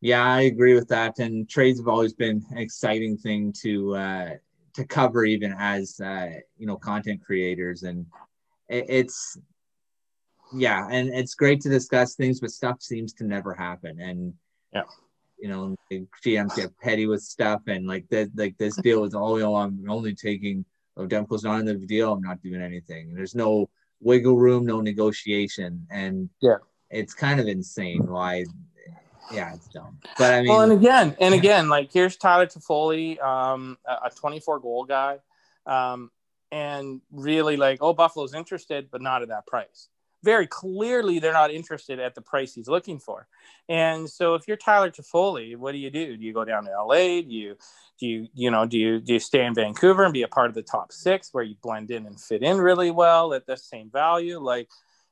Yeah, I agree with that. And trades have always been an exciting thing to uh, to cover, even as uh, you know content creators. And it's yeah, and it's great to discuss things, but stuff seems to never happen. And yeah, you know, GMs get petty with stuff, and like that, like this deal is all. You know, I'm only taking. Oh, Demko's not in the deal. I'm not doing anything. There's no wiggle room, no negotiation, and yeah, it's kind of insane why. Yeah, it's dumb. But I mean, well, and again, and again, like here's Tyler Toffoli, um, a 24 goal guy, um, and really like, oh, Buffalo's interested, but not at that price very clearly they're not interested at the price he's looking for. And so if you're Tyler Toffoli, what do you do? Do you go down to LA? Do you do you you know do you do you stay in Vancouver and be a part of the top six where you blend in and fit in really well at the same value? Like,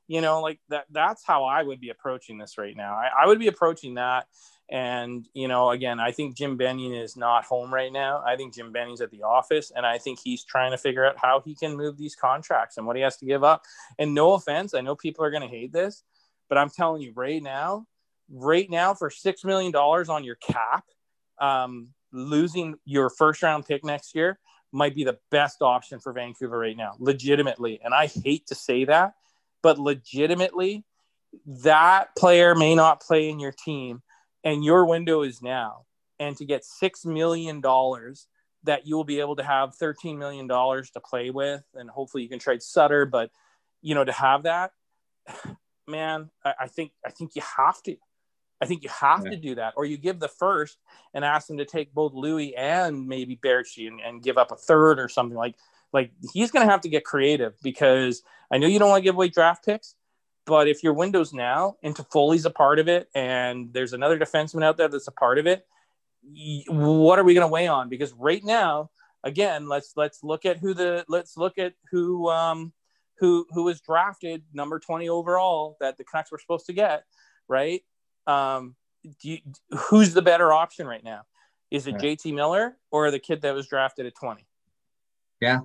you know, like that that's how I would be approaching this right now. I, I would be approaching that and, you know, again, I think Jim Benning is not home right now. I think Jim Benning's at the office, and I think he's trying to figure out how he can move these contracts and what he has to give up. And no offense, I know people are going to hate this, but I'm telling you right now, right now, for $6 million on your cap, um, losing your first round pick next year might be the best option for Vancouver right now, legitimately. And I hate to say that, but legitimately, that player may not play in your team and your window is now and to get six million dollars that you will be able to have 13 million dollars to play with and hopefully you can trade sutter but you know to have that man i, I think i think you have to i think you have yeah. to do that or you give the first and ask them to take both Loui and maybe Baertschi and, and give up a third or something like like he's going to have to get creative because i know you don't want to give away draft picks but if your Windows now into Toffoli's a part of it, and there's another defenseman out there that's a part of it, what are we going to weigh on? Because right now, again, let's let's look at who the let's look at who um, who who was drafted number 20 overall that the Canucks were supposed to get, right? Um, you, who's the better option right now? Is it yeah. JT Miller or the kid that was drafted at 20? Yeah,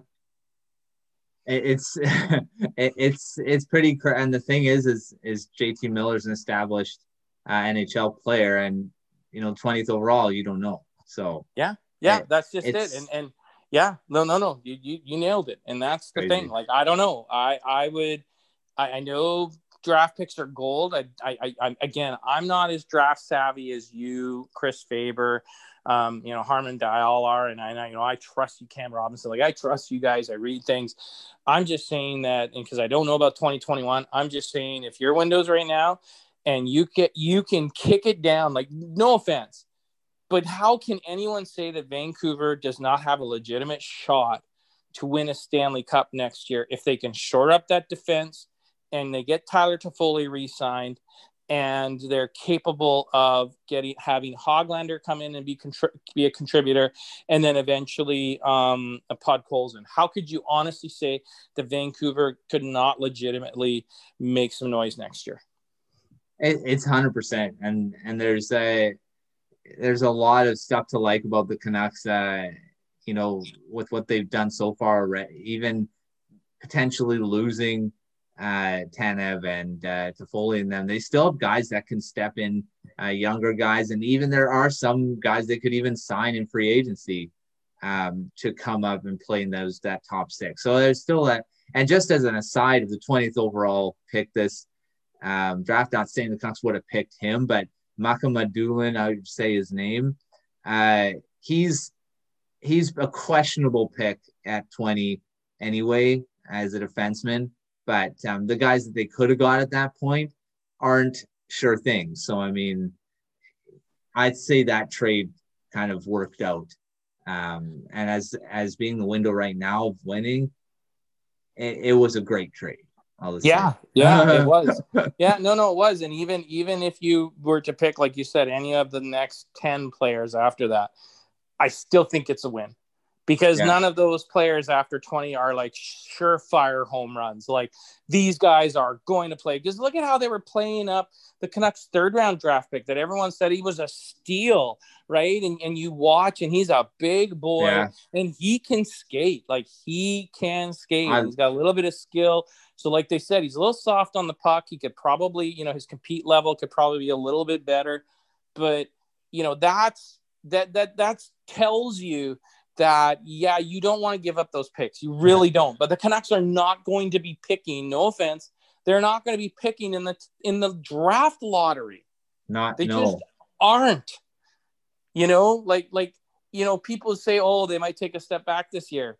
it's it's it's pretty and the thing is is is JT Miller's an established uh, NHL player and you know 20th overall you don't know. So yeah yeah it, that's just it. and and yeah no no no you, you you nailed it. And that's the crazy. thing like I don't know. I I would I, I know draft picks are gold. I, I I again I'm not as draft savvy as you Chris Faber um, you know, Harman Dayal and I, you know, I trust you, Cam Robinson. Like I trust you guys. I read things. I'm just saying that, and because I don't know about 2021, I'm just saying if your Windows right now, and you get you can kick it down. Like no offense, but how can anyone say that Vancouver does not have a legitimate shot to win a Stanley Cup next year if they can shore up that defense and they get Tyler Toffoli re-signed and they're capable of getting having Hoglander come in and be contri- be a contributor, and then eventually um, a Podkolzin. How could you honestly say that Vancouver could not legitimately make some noise next year? It, it's hundred percent, and and there's a there's a lot of stuff to like about the Canucks. Uh, you know, with what they've done so far, even potentially losing uh, Tanev and uh, Toffoli and them, they still have guys that can step in, uh, younger guys, and even there are some guys that could even sign in free agency um, to come up and play in those that top six. So there's still that. And just as an aside, of the 20th overall pick this um, draft, not saying the Canucks would have picked him, but Mukhamadullin, I would say his name. Uh, he's he's a questionable pick at 20 anyway as a defenseman but um, the guys that they could have got at that point aren't sure things. So I mean, I'd say that trade kind of worked out. Um, and as as being the window right now of winning, it, it was a great trade. Yeah, yeah, it was. Yeah, no, no, it was. And even even if you were to pick, like you said, any of the next ten players after that, I still think it's a win because Yeah. none of those players after 20 are like surefire home runs. Like these guys are going to play. Because look at how they were playing up the Canucks third round draft pick that everyone said he was a steal, right? And, and you watch and he's a big boy Yeah. and he can skate. Like he can skate. I- he's got a little bit of skill. So, like they said, he's a little soft on the puck. He could probably, you know, his compete level could probably be a little bit better. But you know, that's that that that tells you that yeah, you don't want to give up those picks. You really don't. But the Canucks are not going to be picking. No offense, they're not going to be picking in the in the draft lottery Not they no. just aren't you know like like you know people say oh they might take a step back this year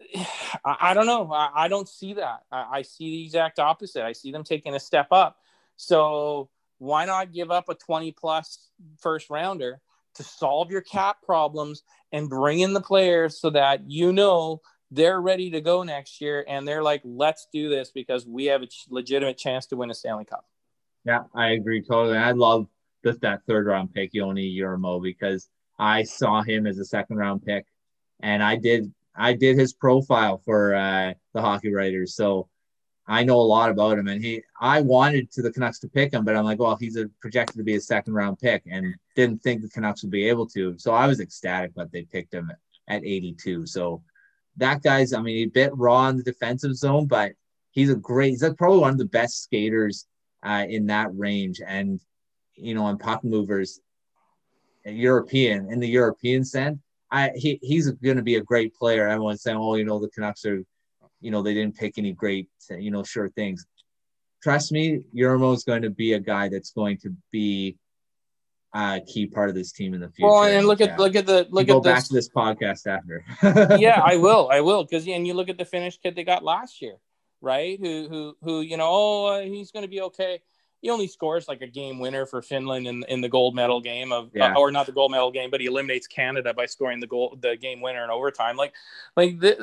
i, I don't know I, I don't see that I, I see the exact opposite i see them taking a step up so why not give up a 20 plus first rounder to solve your cap problems and bring in the players so that you know they're ready to go next year and they're like let's do this because we have a legitimate chance to win a stanley cup Yeah, I agree totally. I love just that third round pick, Joni because I saw him as a second round pick, and I did I did his profile for uh, the hockey writers, so I know a lot about him. And he, I wanted to the Canucks to pick him, but I'm like, well, he's a, projected to be a second round pick, and didn't think the Canucks would be able to. So I was ecstatic that they picked him at 82. So that guy's, I mean, he bit raw in the defensive zone, but he's a great. He's like probably one of the best skaters uh, in that range. And, you know, on puck movers, European, in the European sense, I he, he's going to be a great player. Everyone's saying, oh, you know, the Canucks are, you know, they didn't pick any great, you know, sure things. Trust me, Jurmo is going to be a guy that's going to be a key part of this team in the future. well and look at Yeah. look at the look You go at back this to this podcast after. yeah, I will. I will because and you look at the Finnish kid they got last year, right? Who who who you know? Oh, uh, he's going to be okay. He only scores like a game winner for Finland in in the gold medal game of, Yeah. uh, or not the gold medal game, but he eliminates Canada by scoring the goal the game winner in overtime. Like like th-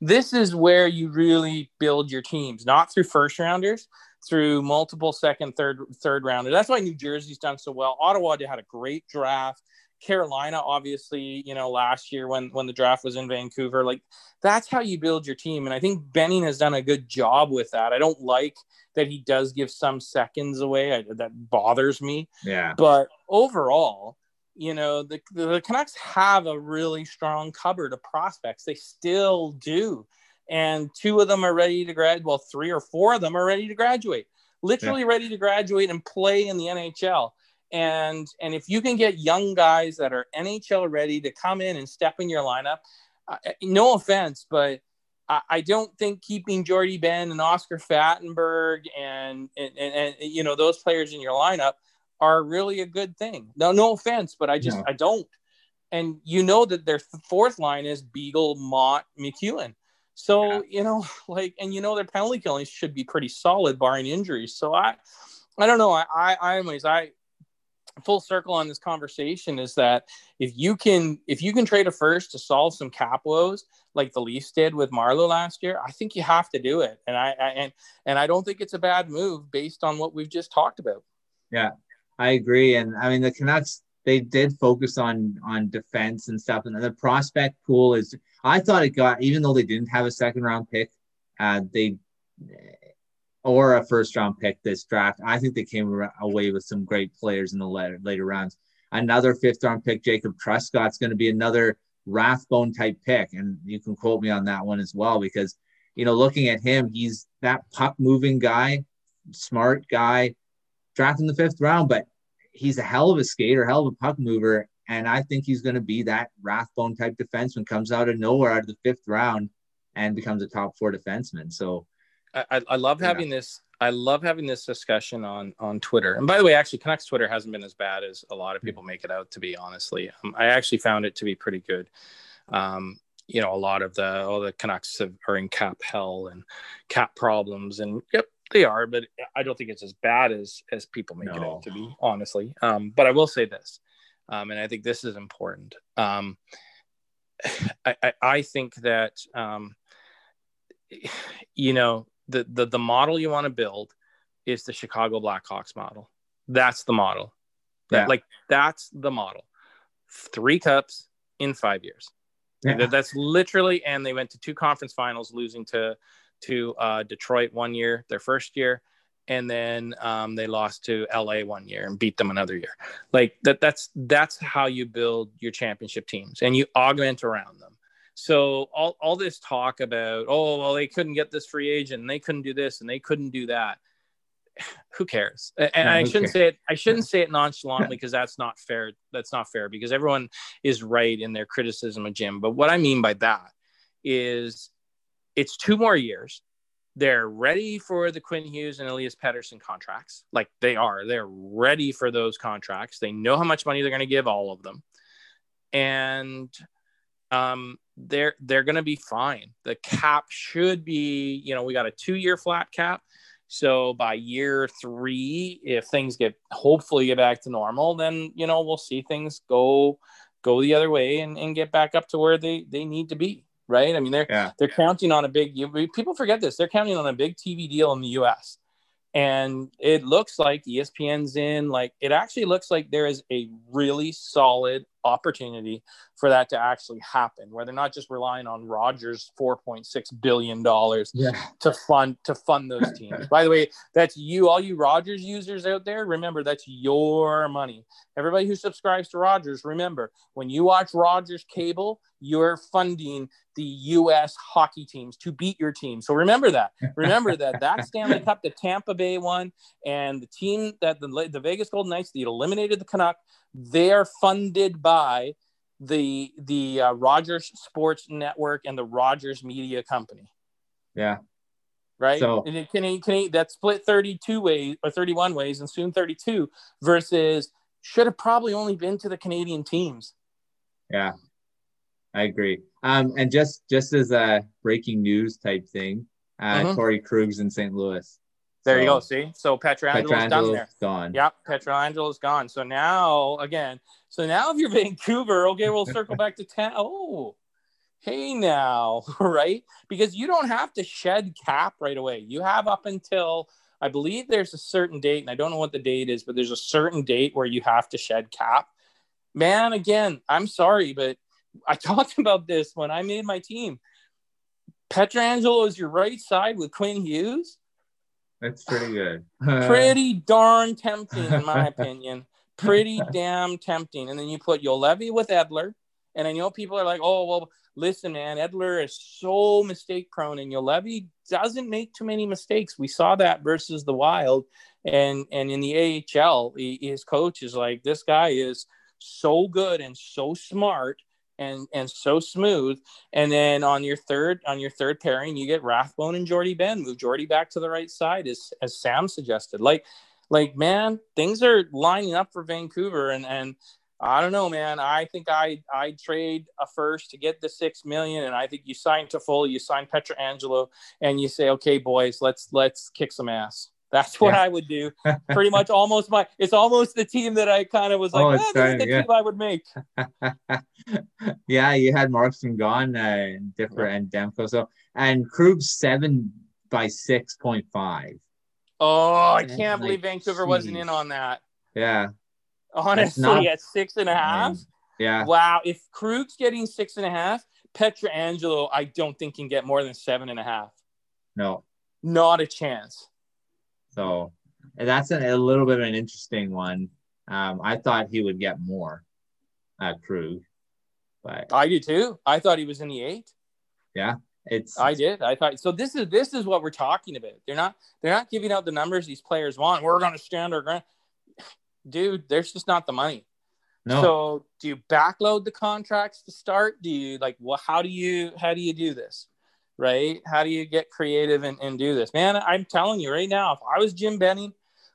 this is where you really build your teams, not through first rounders, through multiple second, third, third rounders. That's why New Jersey's done so well. Ottawa had a great draft. Carolina, obviously, you know, last year when when the draft was in Vancouver, like that's how you build your team. And I think Benning has done a good job with that. I don't like that he does give some seconds away. I, that bothers me. yeah. But overall, you know, the, the Canucks have a really strong cupboard of prospects. They still do. And two of them are ready to grad. Well, three or four of them are ready to graduate, literally ready to graduate and play in the NHL. And and if you can get young guys that are NHL ready to come in and step in your lineup, uh, no offense, but I, I don't think keeping Jordie Benn and Oscar Fantenberg and, and, and, and you know those players in your lineup are really a good thing. No, no offense, but I just No. I don't. And you know that their fourth line is Beagle, Motte, MacEwen. So Yeah. you know, like, and you know their penalty killing should be pretty solid, barring injuries. So I, I don't know. I, I, I anyways, I full circle on this conversation is that if you can if you can trade a first to solve some cap woes like the Leafs did with Marleau last year, I think you have to do it. And I, I and and I don't think it's a bad move based on what we've just talked about. I agree, and I mean the Canucks they did focus on on defense and stuff, and the prospect pool is. I thought it got even though they didn't have a second round pick, uh, they or a first round pick this draft. I think they came away with some great players in the later later rounds. Another fifth round pick, Jacob Truscott's going to be another Rathbone type pick, and you can quote me on that one as well because you know looking at him, he's that puck moving guy, smart guy, drafted in the fifth round, but he's a hell of a skater, hell of a puck mover. And I think he's going to be that Rathbone type defenseman, comes out of nowhere out of the fifth round and becomes a top four defenseman. So, I, I- love having this. I love having this discussion on on Twitter. And by the way, actually, Canucks Twitter hasn't been as bad as a lot of people make it out to be. Honestly, um, I actually found it to be pretty good. Um, you know, a lot of the all the Canucks have, are in cap hell and cap problems, and yep, they are. But I don't think it's as bad as as people make it out to be. Honestly, um, but I will say this, um, and I think this is important. Um, I, I, I think that um, you know the, the the model you want to build is the Chicago Blackhawks model. That's the model. That, Yeah. Like that's the model. Three cups in five years. Yeah. That's literally, and they went to two conference finals, losing to to uh, Detroit one year, their first year, and then um, they lost to LA one year and beat them another year. Like that. That's that's how you build your championship teams, and you augment around them. So all all this talk about oh well they couldn't get this free agent and they couldn't do this and they couldn't do that. Who cares? And I shouldn't cares? say it. I shouldn't say it nonchalantly because that's not fair. That's not fair because everyone is right in their criticism of Jim. But what I mean by that is it's two more years. They're ready for the Quinn Hughes and Elias Pettersson contracts. Like they are. They're ready for those contracts. They know how much money they're going to give all of them. And um, they're they're going to be fine. The cap should be, you know, we got a two year flat cap. So by year three, if things get hopefully get back to normal, then you know we'll see things go go the other way and, and get back up to where they they need to be right? I mean, they're yeah. they're counting on a big. You, people forget this. They're counting on a big TV deal in the U.S. And it looks like ESPN's in. Like it actually looks like there is a really solid opportunity for that to actually happen, where they're not just relying on Rogers' four point six billion dollars yeah. to fund to fund those teams. By the way, that's you, all you Rogers users out there. Remember, that's your money. Everybody who subscribes to Rogers, remember, when you watch Rogers cable, you're funding the U.S. hockey teams to beat your team. So remember that. Remember that that Stanley Cup, the Tampa Bay one, and the team that the, the Vegas Golden Knights that eliminated the Canuck, they are funded by the the uh, Rogers Sports Network and the Rogers Media Company. Yeah. Right. So and it can can that split 32 ways or 31 ways and soon 32 versus should have probably only been to the Canadian teams. Yeah. I agree. Um, and just just as a breaking news type thing, uh, mm-hmm. Torey Krug's in St. Louis. There so, you go. See, so Pietrangelo's, Pietrangelo's done there. Gone. Yep, Pietrangelo's gone. So now again, so now if you're Vancouver, okay, we'll circle back to town. Oh, hey now, right? Because you don't have to shed cap right away. You have up until I believe there's a certain date, and I don't know what the date is, but there's a certain date where you have to shed cap. Man, again, I'm sorry, but I talked about this when I made my team. Pietrangelo is your right side with Quinn Hughes. That's pretty good. pretty darn tempting, in my opinion. Pretty damn tempting. And then you put Juolevi with Edler. And I know people are like, oh, well, listen, man, Edler is so mistake prone, and Juolevi doesn't make too many mistakes. We saw that versus the Wild. And, and in the AHL, he, his coach is like, this guy is so good and so smart and and so smooth. And then on your third on your third pairing, you get Rathbone and Jordie Benn. Move Jordie back to the right side, as as Sam suggested. Like like man, things are lining up for Vancouver, and and I don't know, man. I think I I trade a first to get the six million, and I think you sign Toffoli, you sign Pietrangelo, and you say, okay, boys, let's let's kick some ass. That's what yeah. I would do. Pretty much almost my it's almost the team that I kind of was like, oh, eh, this is the yeah. team I would make. yeah, you had Markstrom gone, uh, different yeah. and Demko. So and Krug seven by six point five. Oh, I can't believe Vancouver geez. wasn't in on that. Yeah. Honestly, not, at six and a half. Yeah. Wow. If Krug's getting six and a half, Pietrangelo, I don't think can get more than seven and a half. No. Not a chance. So that's a, a, little bit of an interesting one. Um, I thought he would get more at Krug, but I did too. I thought he was in the eight. Yeah, it's. I did. I thought so. This is this is what we're talking about. They're not they're not giving out the numbers these players want. We're going to stand our ground, dude. There's just not the money. No. So do you backload the contracts to start? Do you like what? How do you how do you do this? Right? How do you get creative and, and do this? Man, I'm telling you right now, if I was Jim Benning,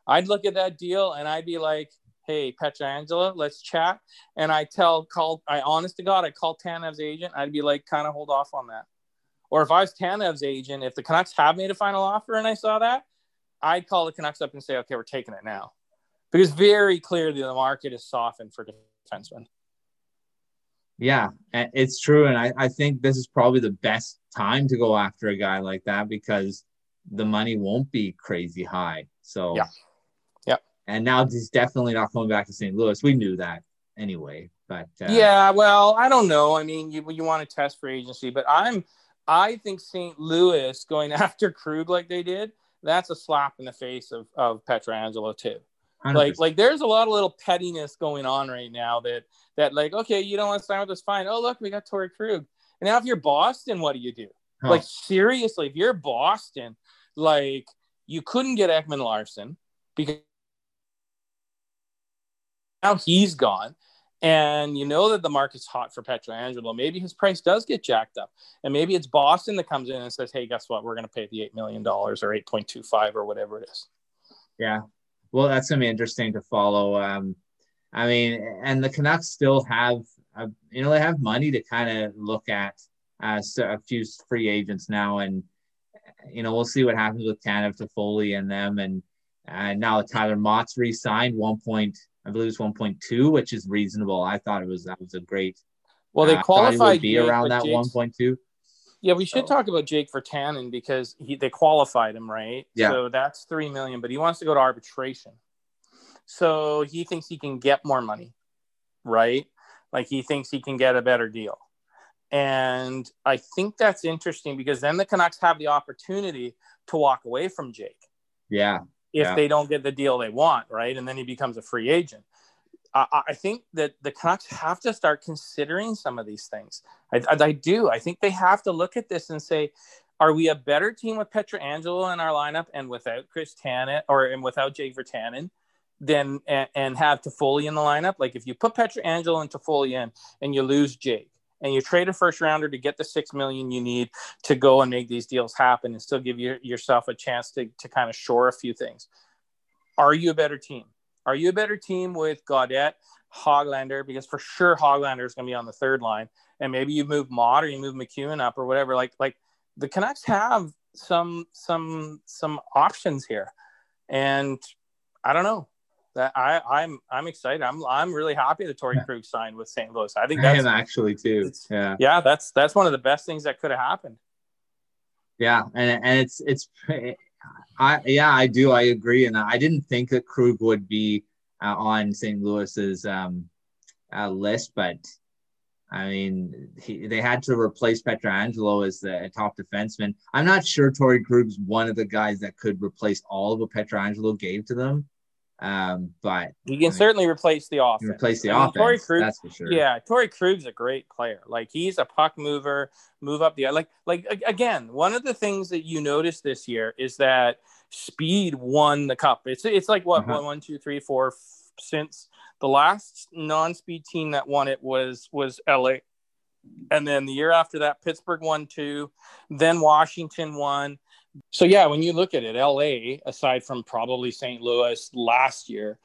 I'd look at that deal and I'd be like, hey, Pietrangelo, let's chat. And I tell, call, I honest to God, I call Tanev's agent. I'd be like, kind of hold off on that. Or if I was Tanev's agent, if the Canucks have made a final offer and I saw that, I'd call the Canucks up and say, okay, we're taking it now. Because very clearly the market is softened for defensemen. Yeah, it's true. And I, I think this is probably the best time to go after a guy like that because the money won't be crazy high. So, yeah. Yeah. And now he's definitely not coming back to St. Louis. We knew that. anyway. But uh, yeah, well, I don't know. I mean, you you want to test for agency, but I'm I think St. Louis going after Krug like they did, that's a slap in the face of of Pietrangelo too. 100%. Like like there's a lot of little pettiness going on right now that that like okay, you don't want to sign with us, fine. Oh look, we got Torey Krug. And now if you're Boston, what do you do? Huh. Like seriously, if you're Boston, like you couldn't get Ekman Larsson because now he's gone. And you know that the market's hot for Pietrangelo. Maybe his price does get jacked up. And maybe it's Boston that comes in and says, hey, guess what? We're going to pay the $8 million or 8.25 or whatever it is. Yeah. Well, that's going to be interesting to follow. Um, I mean, and the Canucks still have, uh, you know, they have money to kind of look at uh, a few free agents now. And, you know, we'll see what happens with Tanev Toffoli and them. And uh, now Tyler Motte's re-signed one point, I believe it's 1.2, which is reasonable. I thought it was that was a great. Well, they uh, qualified be around that 1.2. Yeah, we should so. talk about Jake Virtanen because he they qualified him, right? Yeah. So that's three million, but he wants to go to arbitration. So he thinks he can get more money, right? Like he thinks he can get a better deal. And I think that's interesting because then the Canucks have the opportunity to walk away from Jake. Yeah if yeah. they don't get the deal they want, right? And then he becomes a free agent. I, I think that the Canucks have to start considering some of these things. I, I, do. I think they have to look at this and say, are we a better team with Pietrangelo in our lineup and without Chris Tanev or and without Jake Virtanen than and, and have Toffoli in the lineup? Like if you put Pietrangelo and Toffoli in and you lose Jake, and you trade a first rounder to get the six million you need to go and make these deals happen and still give you, yourself a chance to, to kind of shore a few things. Are you a better team? Are you a better team with Gaudette, Hoglander? Because for sure Hoglander is going to be on the third line, and maybe you move Motte or you move MacEwen up or whatever. Like like the Canucks have some some some options here, and I don't know that I, I'm I'm excited. I'm I'm really happy that yeah. Krug signed with St. Louis. I think that's I actually too. Yeah, yeah, that's that's one of the best things that could have happened. Yeah, and and it's it's I yeah I do I agree, and I didn't think that Krug would be uh, on St. Louis's um, uh, list, but I mean he, they had to replace Pietrangelo as the top defenseman. I'm not sure Torey Krug's one of the guys that could replace all of what Pietrangelo gave to them. Um, but he can I mean, certainly replace the offense. Replace the I mean, offense. Torey Krug, that's for sure. Yeah, Torey Krug's a great player. Like he's a puck mover, move up the like like again. One of the things that you notice this year is that speed won the cup. It's it's like what uh-huh. one, one, two, three, four. Since the last non-speed team that won it was was LA, and then the year after that, Pittsburgh won two, then Washington won, so yeah, when you look at it, LA, aside from probably St. Louis last year,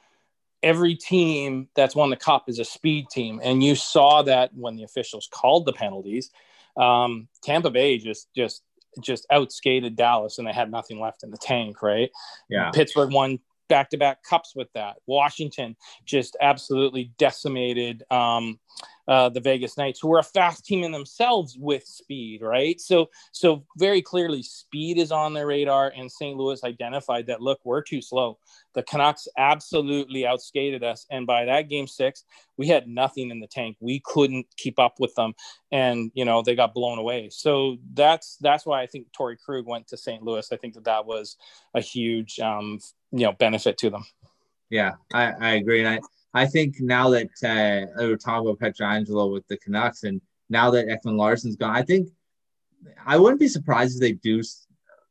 every team that's won the cup is a speed team, and you saw that when the officials called the penalties. Um, Tampa Bay just just just outskated Dallas, and they had nothing left in the tank. Right? Yeah. Pittsburgh won back to back cups with that. Washington just absolutely decimated um, uh, the Vegas Knights, who are a fast team in themselves with speed, right? So, so very clearly, speed is on their radar, and St. Louis identified that. Look, we're too slow. The Canucks absolutely outskated us, and by that game six, we had nothing in the tank. We couldn't keep up with them, and you know they got blown away. So that's that's why I think Torey Krug went to St. Louis. I think that that was a huge, um, you know, benefit to them. Yeah, I, I agree, and I I think now that uh, we were talking about Pietrangelo with the Canucks, and now that Ekman Larsson's gone, I think I wouldn't be surprised if they do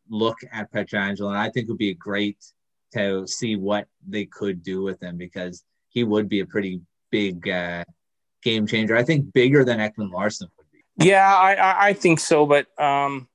look at Pietrangelo, and I think it would be great to see what they could do with him because he would be a pretty big uh, game changer. I think bigger than Ekman Larsson would be. Yeah, I, I think so, but um,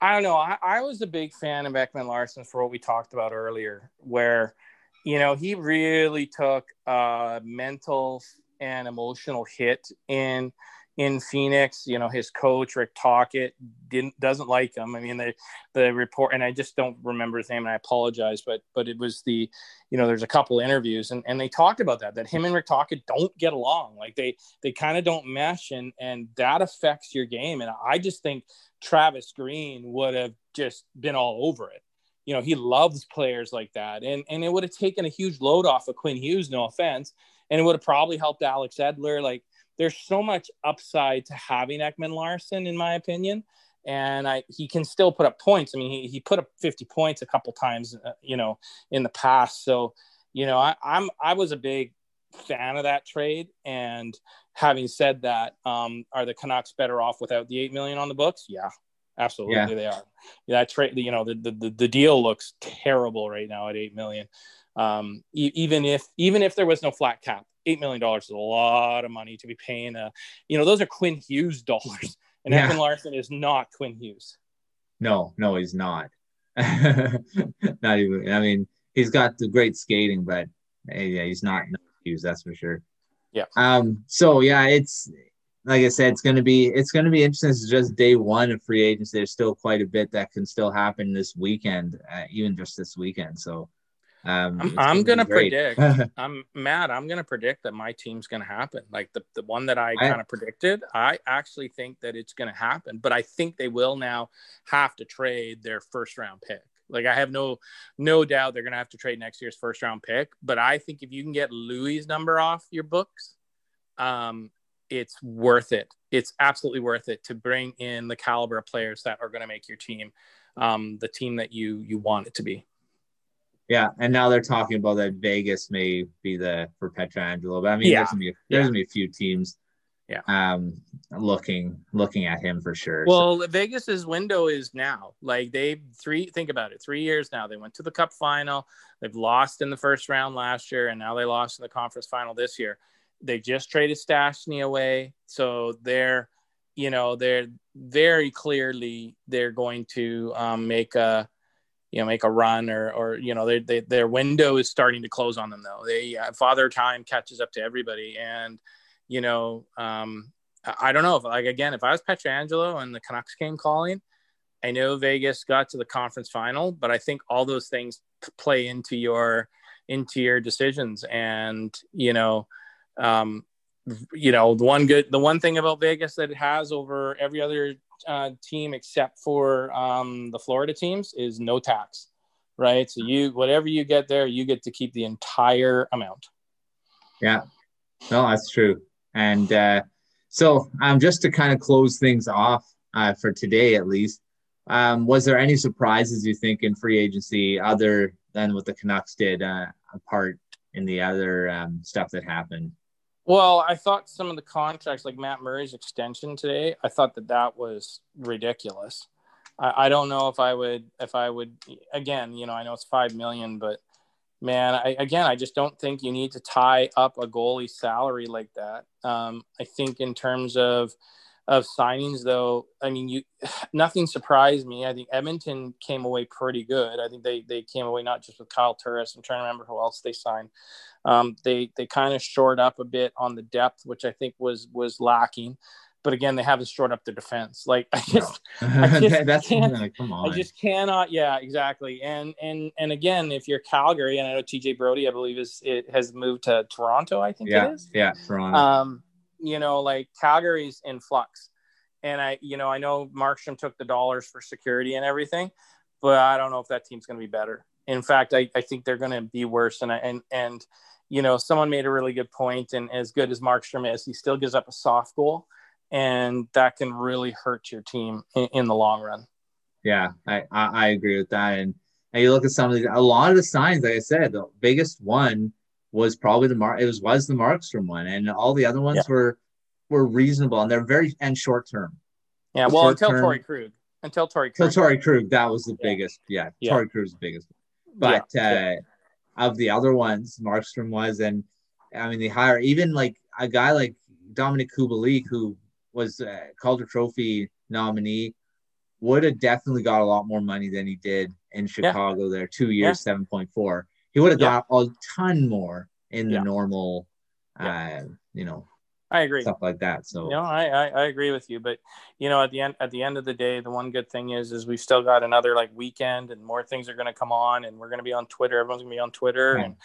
I don't know. I, I was a big fan of Ekman Larsson for what we talked about earlier, where – you know, he really took a mental and emotional hit in in Phoenix. You know, his coach Rick Tocchet didn't doesn't like him. I mean, the the report, and I just don't remember his name, and I apologize, but but it was the, you know, there's a couple interviews, and and they talked about that that him and Rick Tocchet don't get along, like they they kind of don't mesh, and and that affects your game, and I just think Travis Green would have just been all over it you know, he loves players like that. And and it would have taken a huge load off of Quinn Hughes, no offense. and it would have probably helped Alex Edler. Like there's so much upside to having Ekman Larsson, in my opinion. And I, he can still put up points. I mean, he, he put up 50 points a couple times, uh, you know, in the past. So, you know, I, I'm I was a big fan of that trade. And having said that, um, are the Canucks better off without the eight million on the books? Yeah, absolutely yeah. they are. Yeah, that trade, you know, the, the the deal looks terrible right now at eight million. Um, e- even if even if there was no flat cap, eight million dollars is a lot of money to be paying. A, you know, those are Quinn Hughes dollars, and yeah. Ekman Larsson is not Quinn Hughes. No, no, he's not. not even. I mean, he's got the great skating, but yeah, he's not Hughes. That's for sure. Yeah. Um. So yeah, it's like I said, it's gonna be it's gonna be interesting. It's just day one of free agency. There's still quite a bit that can still happen this weekend, uh, even just this weekend. So um, I'm, I'm gonna, predict. I'm mad. I'm gonna predict that my team's gonna happen. Like the, the one that I, I kind of predicted, I actually think that it's gonna happen. But I think they will now have to trade their first round pick. Like I have no no doubt they're gonna have to trade next year's first round pick. But I think if you can get Loui's number off your books, um, it's worth it. It's absolutely worth it to bring in the caliber of players that are going to make your team um, the team that you you want it to be. Yeah, and now they're talking about that Vegas may be the for Pietrangelo, but I mean, yeah. there's gonna be a, there's yeah. gonna be a few teams, yeah, um, looking looking at him for sure. Well, so. Vegas's window is now. Like they three, think about it, three years now. They went to the Cup final. They've lost in the first round last year, and now they lost in the conference final this year. They just traded Stastny away, so they're, you know, they're very clearly they're going to um, make a you know make a run or or you know they, they their window is starting to close on them though. They uh, father time catches up to everybody. And you know um i don't know if like again if i was pietrangelo and the canucks came calling i know vegas got to the conference final but i think all those things play into your into your decisions. And you know um you know the one good the one thing about vegas that it has over every other uh, team except for um, the Florida teams is no tax, right? So you whatever you get there, you get to keep the entire amount. Yeah, no, that's true. And uh, so, um, just to kind of close things off uh, for today, at least, um, was there any surprises you think in free agency other than what the Canucks did, uh, apart in the other um, stuff that happened? Well, I thought some of the contracts, like Matt Murray's extension today, I thought that that was ridiculous. I, I don't know if I would, if I would, again, you know, I know it's five million, but man, I, again, I just don't think you need to tie up a goalie salary like that. Um, I think in terms of of signings, though, I mean, you nothing surprised me. I think Edmonton came away pretty good. I think they they came away not just with Kyle Turris. I'm trying to remember who else they signed. Um, they they kind of shored up a bit on the depth, which I think was was lacking. But again, they haven't shored up their defense. Like I just, no. I just That's, can't, like, come on. I just cannot. Yeah, exactly. And and and again, if you're Calgary, and I know TJ Brodie, I believe is it has moved to Toronto. I think yeah, it is. Yeah, Toronto. Um, you know, like Calgary's in flux, and I, you know, I know Markstrom took the dollars for security and everything, but I don't know if that team's going to be better. In fact, I, I think they're going to be worse. And I, and and you know, someone made a really good point, and as good as Markstrom is, he still gives up a soft goal, and that can really hurt your team in, in the long run. Yeah, I, I, I agree with that. And and you look at some of these, a lot of the signs, like I said, the biggest one was probably the mark. It was was the Markstrom one, and all the other ones yeah. were were reasonable, and they're very and short term. Yeah, well, short until Torey Krug, until Torey Krug, until Torey Krug, that was the yeah. biggest. Yeah, yeah. Torey Krug's the biggest. But yeah. uh, of the other ones, Markstrom was, and I mean, they hire even like a guy like Dominik Kubalik, who was a Calder Trophy nominee, would have definitely got a lot more money than he did in Chicago. Yeah. There, two years, seven point four. He would have got a ton more in the normal, uh, you know, I agree. Stuff like that. So you know, I, I, I agree with you. But you know, at the end at the end of the day, the one good thing is is we've still got another like weekend and more things are gonna come on and we're gonna be on Twitter. Everyone's gonna be on Twitter and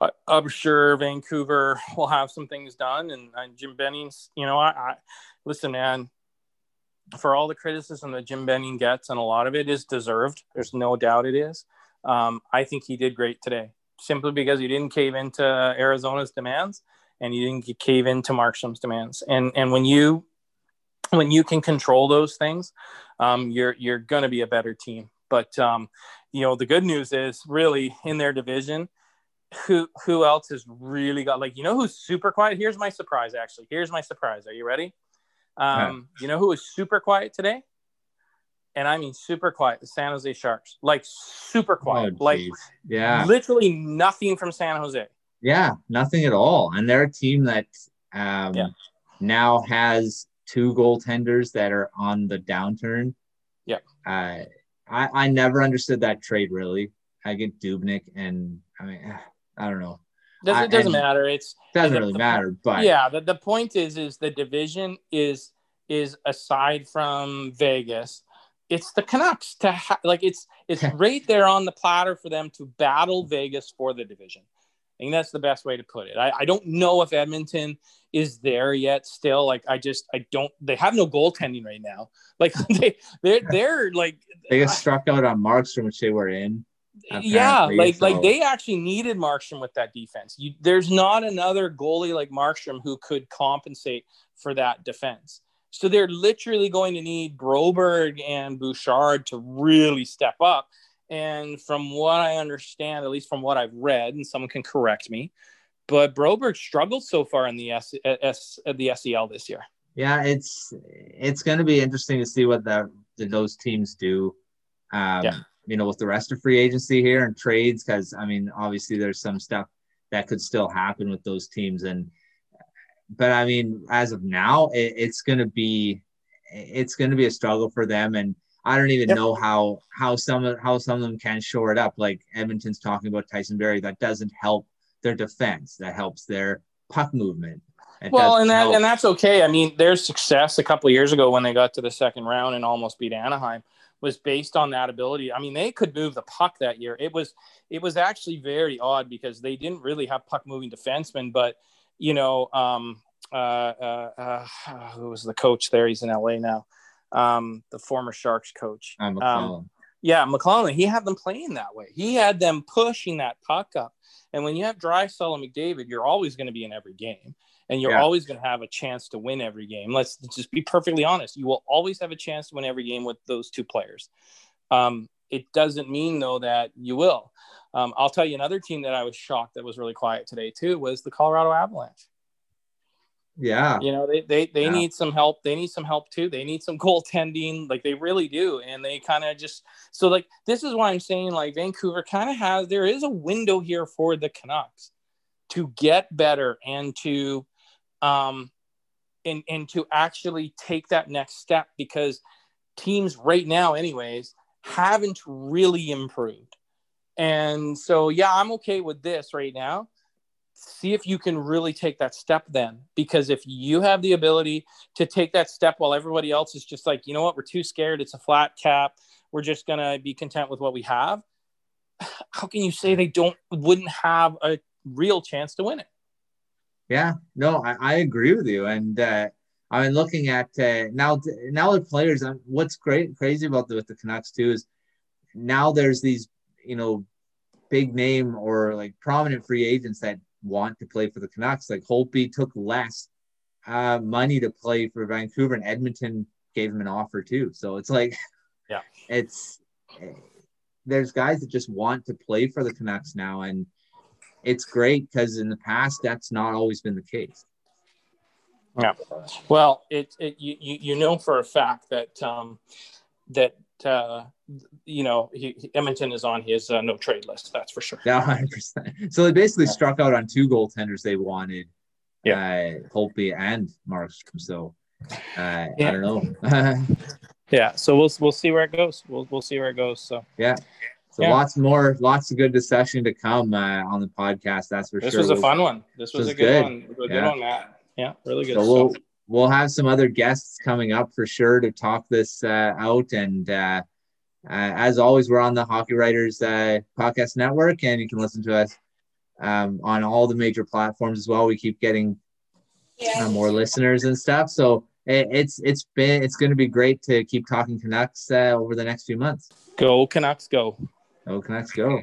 I, I'm sure Vancouver will have some things done and, and Jim Benning's, you know, I, I listen, man, for all the criticism that Jim Benning gets, and a lot of it is deserved. There's no doubt it is. Um, I think he did great today, simply because he didn't cave into Arizona's demands and you didn't cave into Markstrom's demands. And and when you when you can control those things, um, you're you're going to be a better team. But um, you know the good news is really in their division, who who else has really got like you know who's super quiet? Here's my surprise. Actually, here's my surprise. Are you ready? Um, yeah. You know who was super quiet today? And I mean super quiet. The San Jose Sharks, like super quiet, oh, like yeah, literally nothing from San Jose. Yeah, nothing at all. And they're a team that um, yeah. now has two goaltenders that are on the downturn. Yeah. Uh, I, I never understood that trade really. I get Dubnyk and I mean, I don't know. Doesn't, it doesn't matter. It's doesn't the, really matter, but yeah, the, the point is, is the division is, is aside from Vegas, it's the Canucks to ha- like, it's, it's right there on the platter for them to battle Vegas for the division. I think that's the best way to put it. I, I don't know if Edmonton is there yet still. Like I just I don't they have no goaltending right now. Like they they're they're like they get struck out on Markstrom, which they were in. Yeah, like so. like they actually needed Markstrom with that defense. You, there's not another goalie like Markstrom who could compensate for that defense. So they're literally going to need Broberg and Bouchard to really step up. And from what I understand, at least from what I've read, and someone can correct me, but Broberg struggled so far in the S, S the SHL this year. Yeah, it's it's going to be interesting to see what that those teams do. Um, yeah. You know, with the rest of free agency here and trades, because I mean, obviously there's some stuff that could still happen with those teams, and but I mean, as of now, it, it's going to be it's going to be a struggle for them, and I don't even yep. know how how some of how some of them can shore it up. Like Edmonton's talking about Tyson Barrie, that doesn't help their defense. That helps their puck movement. It well, and that help. and that's okay. I mean, their success a couple years ago when they got to the second round and almost beat Anaheim was based on that ability. I mean, they could move the puck that year. It was it was actually very odd because they didn't really have puck moving defensemen, but you know, um, uh, uh, uh, who was the coach there? He's in LA now um, the former Sharks coach. Um, yeah, McLellan. He had them playing that way. He had them pushing that puck up. And when you have Draisaitl and McDavid, you're always going to be in every game, and you're yeah. always going to have a chance to win every game. Let's just be perfectly honest. You will always have a chance to win every game with those two players. Um, it doesn't mean though that you will. Um, I'll tell you another team that I was shocked that was really quiet today too was the Colorado Avalanche. Yeah. You know, they they, they yeah. need some help. They need some help too. They need some goaltending. Like they really do. And they kind of just so like this is why I'm saying like Vancouver kind of has there is a window here for the Canucks to get better and to um and and to actually take that next step because teams right now anyways haven't really improved. And so yeah, I'm okay with this right now see if you can really take that step then because if you have the ability to take that step while everybody else is just like you know what we're too scared it's a flat cap we're just going to be content with what we have how can you say they don't wouldn't have a real chance to win it? Yeah no i, I agree with you and uh i mean looking at uh, now now the players um, what's great crazy about the, with the canucks too is now there's these you know big name or like prominent free agents that want to play for the Canucks. Like Holtby took less uh, money to play for Vancouver, and Edmonton gave him an offer too. So it's like, yeah, it's there's guys that just want to play for the Canucks now, and it's great because in the past that's not always been the case. Yeah, well, it, it you you know for a fact that um, that uh, you know, he, Edmonton is on his uh, no trade list. That's for sure. Yeah, hundred percent. So they basically yeah. struck out on two goaltenders they wanted. Yeah, uh, Holtby and Markstrom. So uh, yeah. I don't know. yeah, so we'll we'll see where it goes. We'll we'll see where it goes. So yeah. So yeah. lots more, lots of good discussion to come uh, on the podcast. That's for this sure. This was a fun one. This was, was a good, good, one. A good yeah. one, Matt. Yeah, really good. So we'll we'll have some other guests coming up for sure to talk this uh, out and uh, uh, as always, we're on the Hockey Writers uh, Podcast Network, and you can listen to us um, on all the major platforms as well. We keep getting uh, more listeners and stuff, so it, it's it's been it's going to be great to keep talking Canucks uh, over the next few months. Go Canucks, go! Go Canucks, go!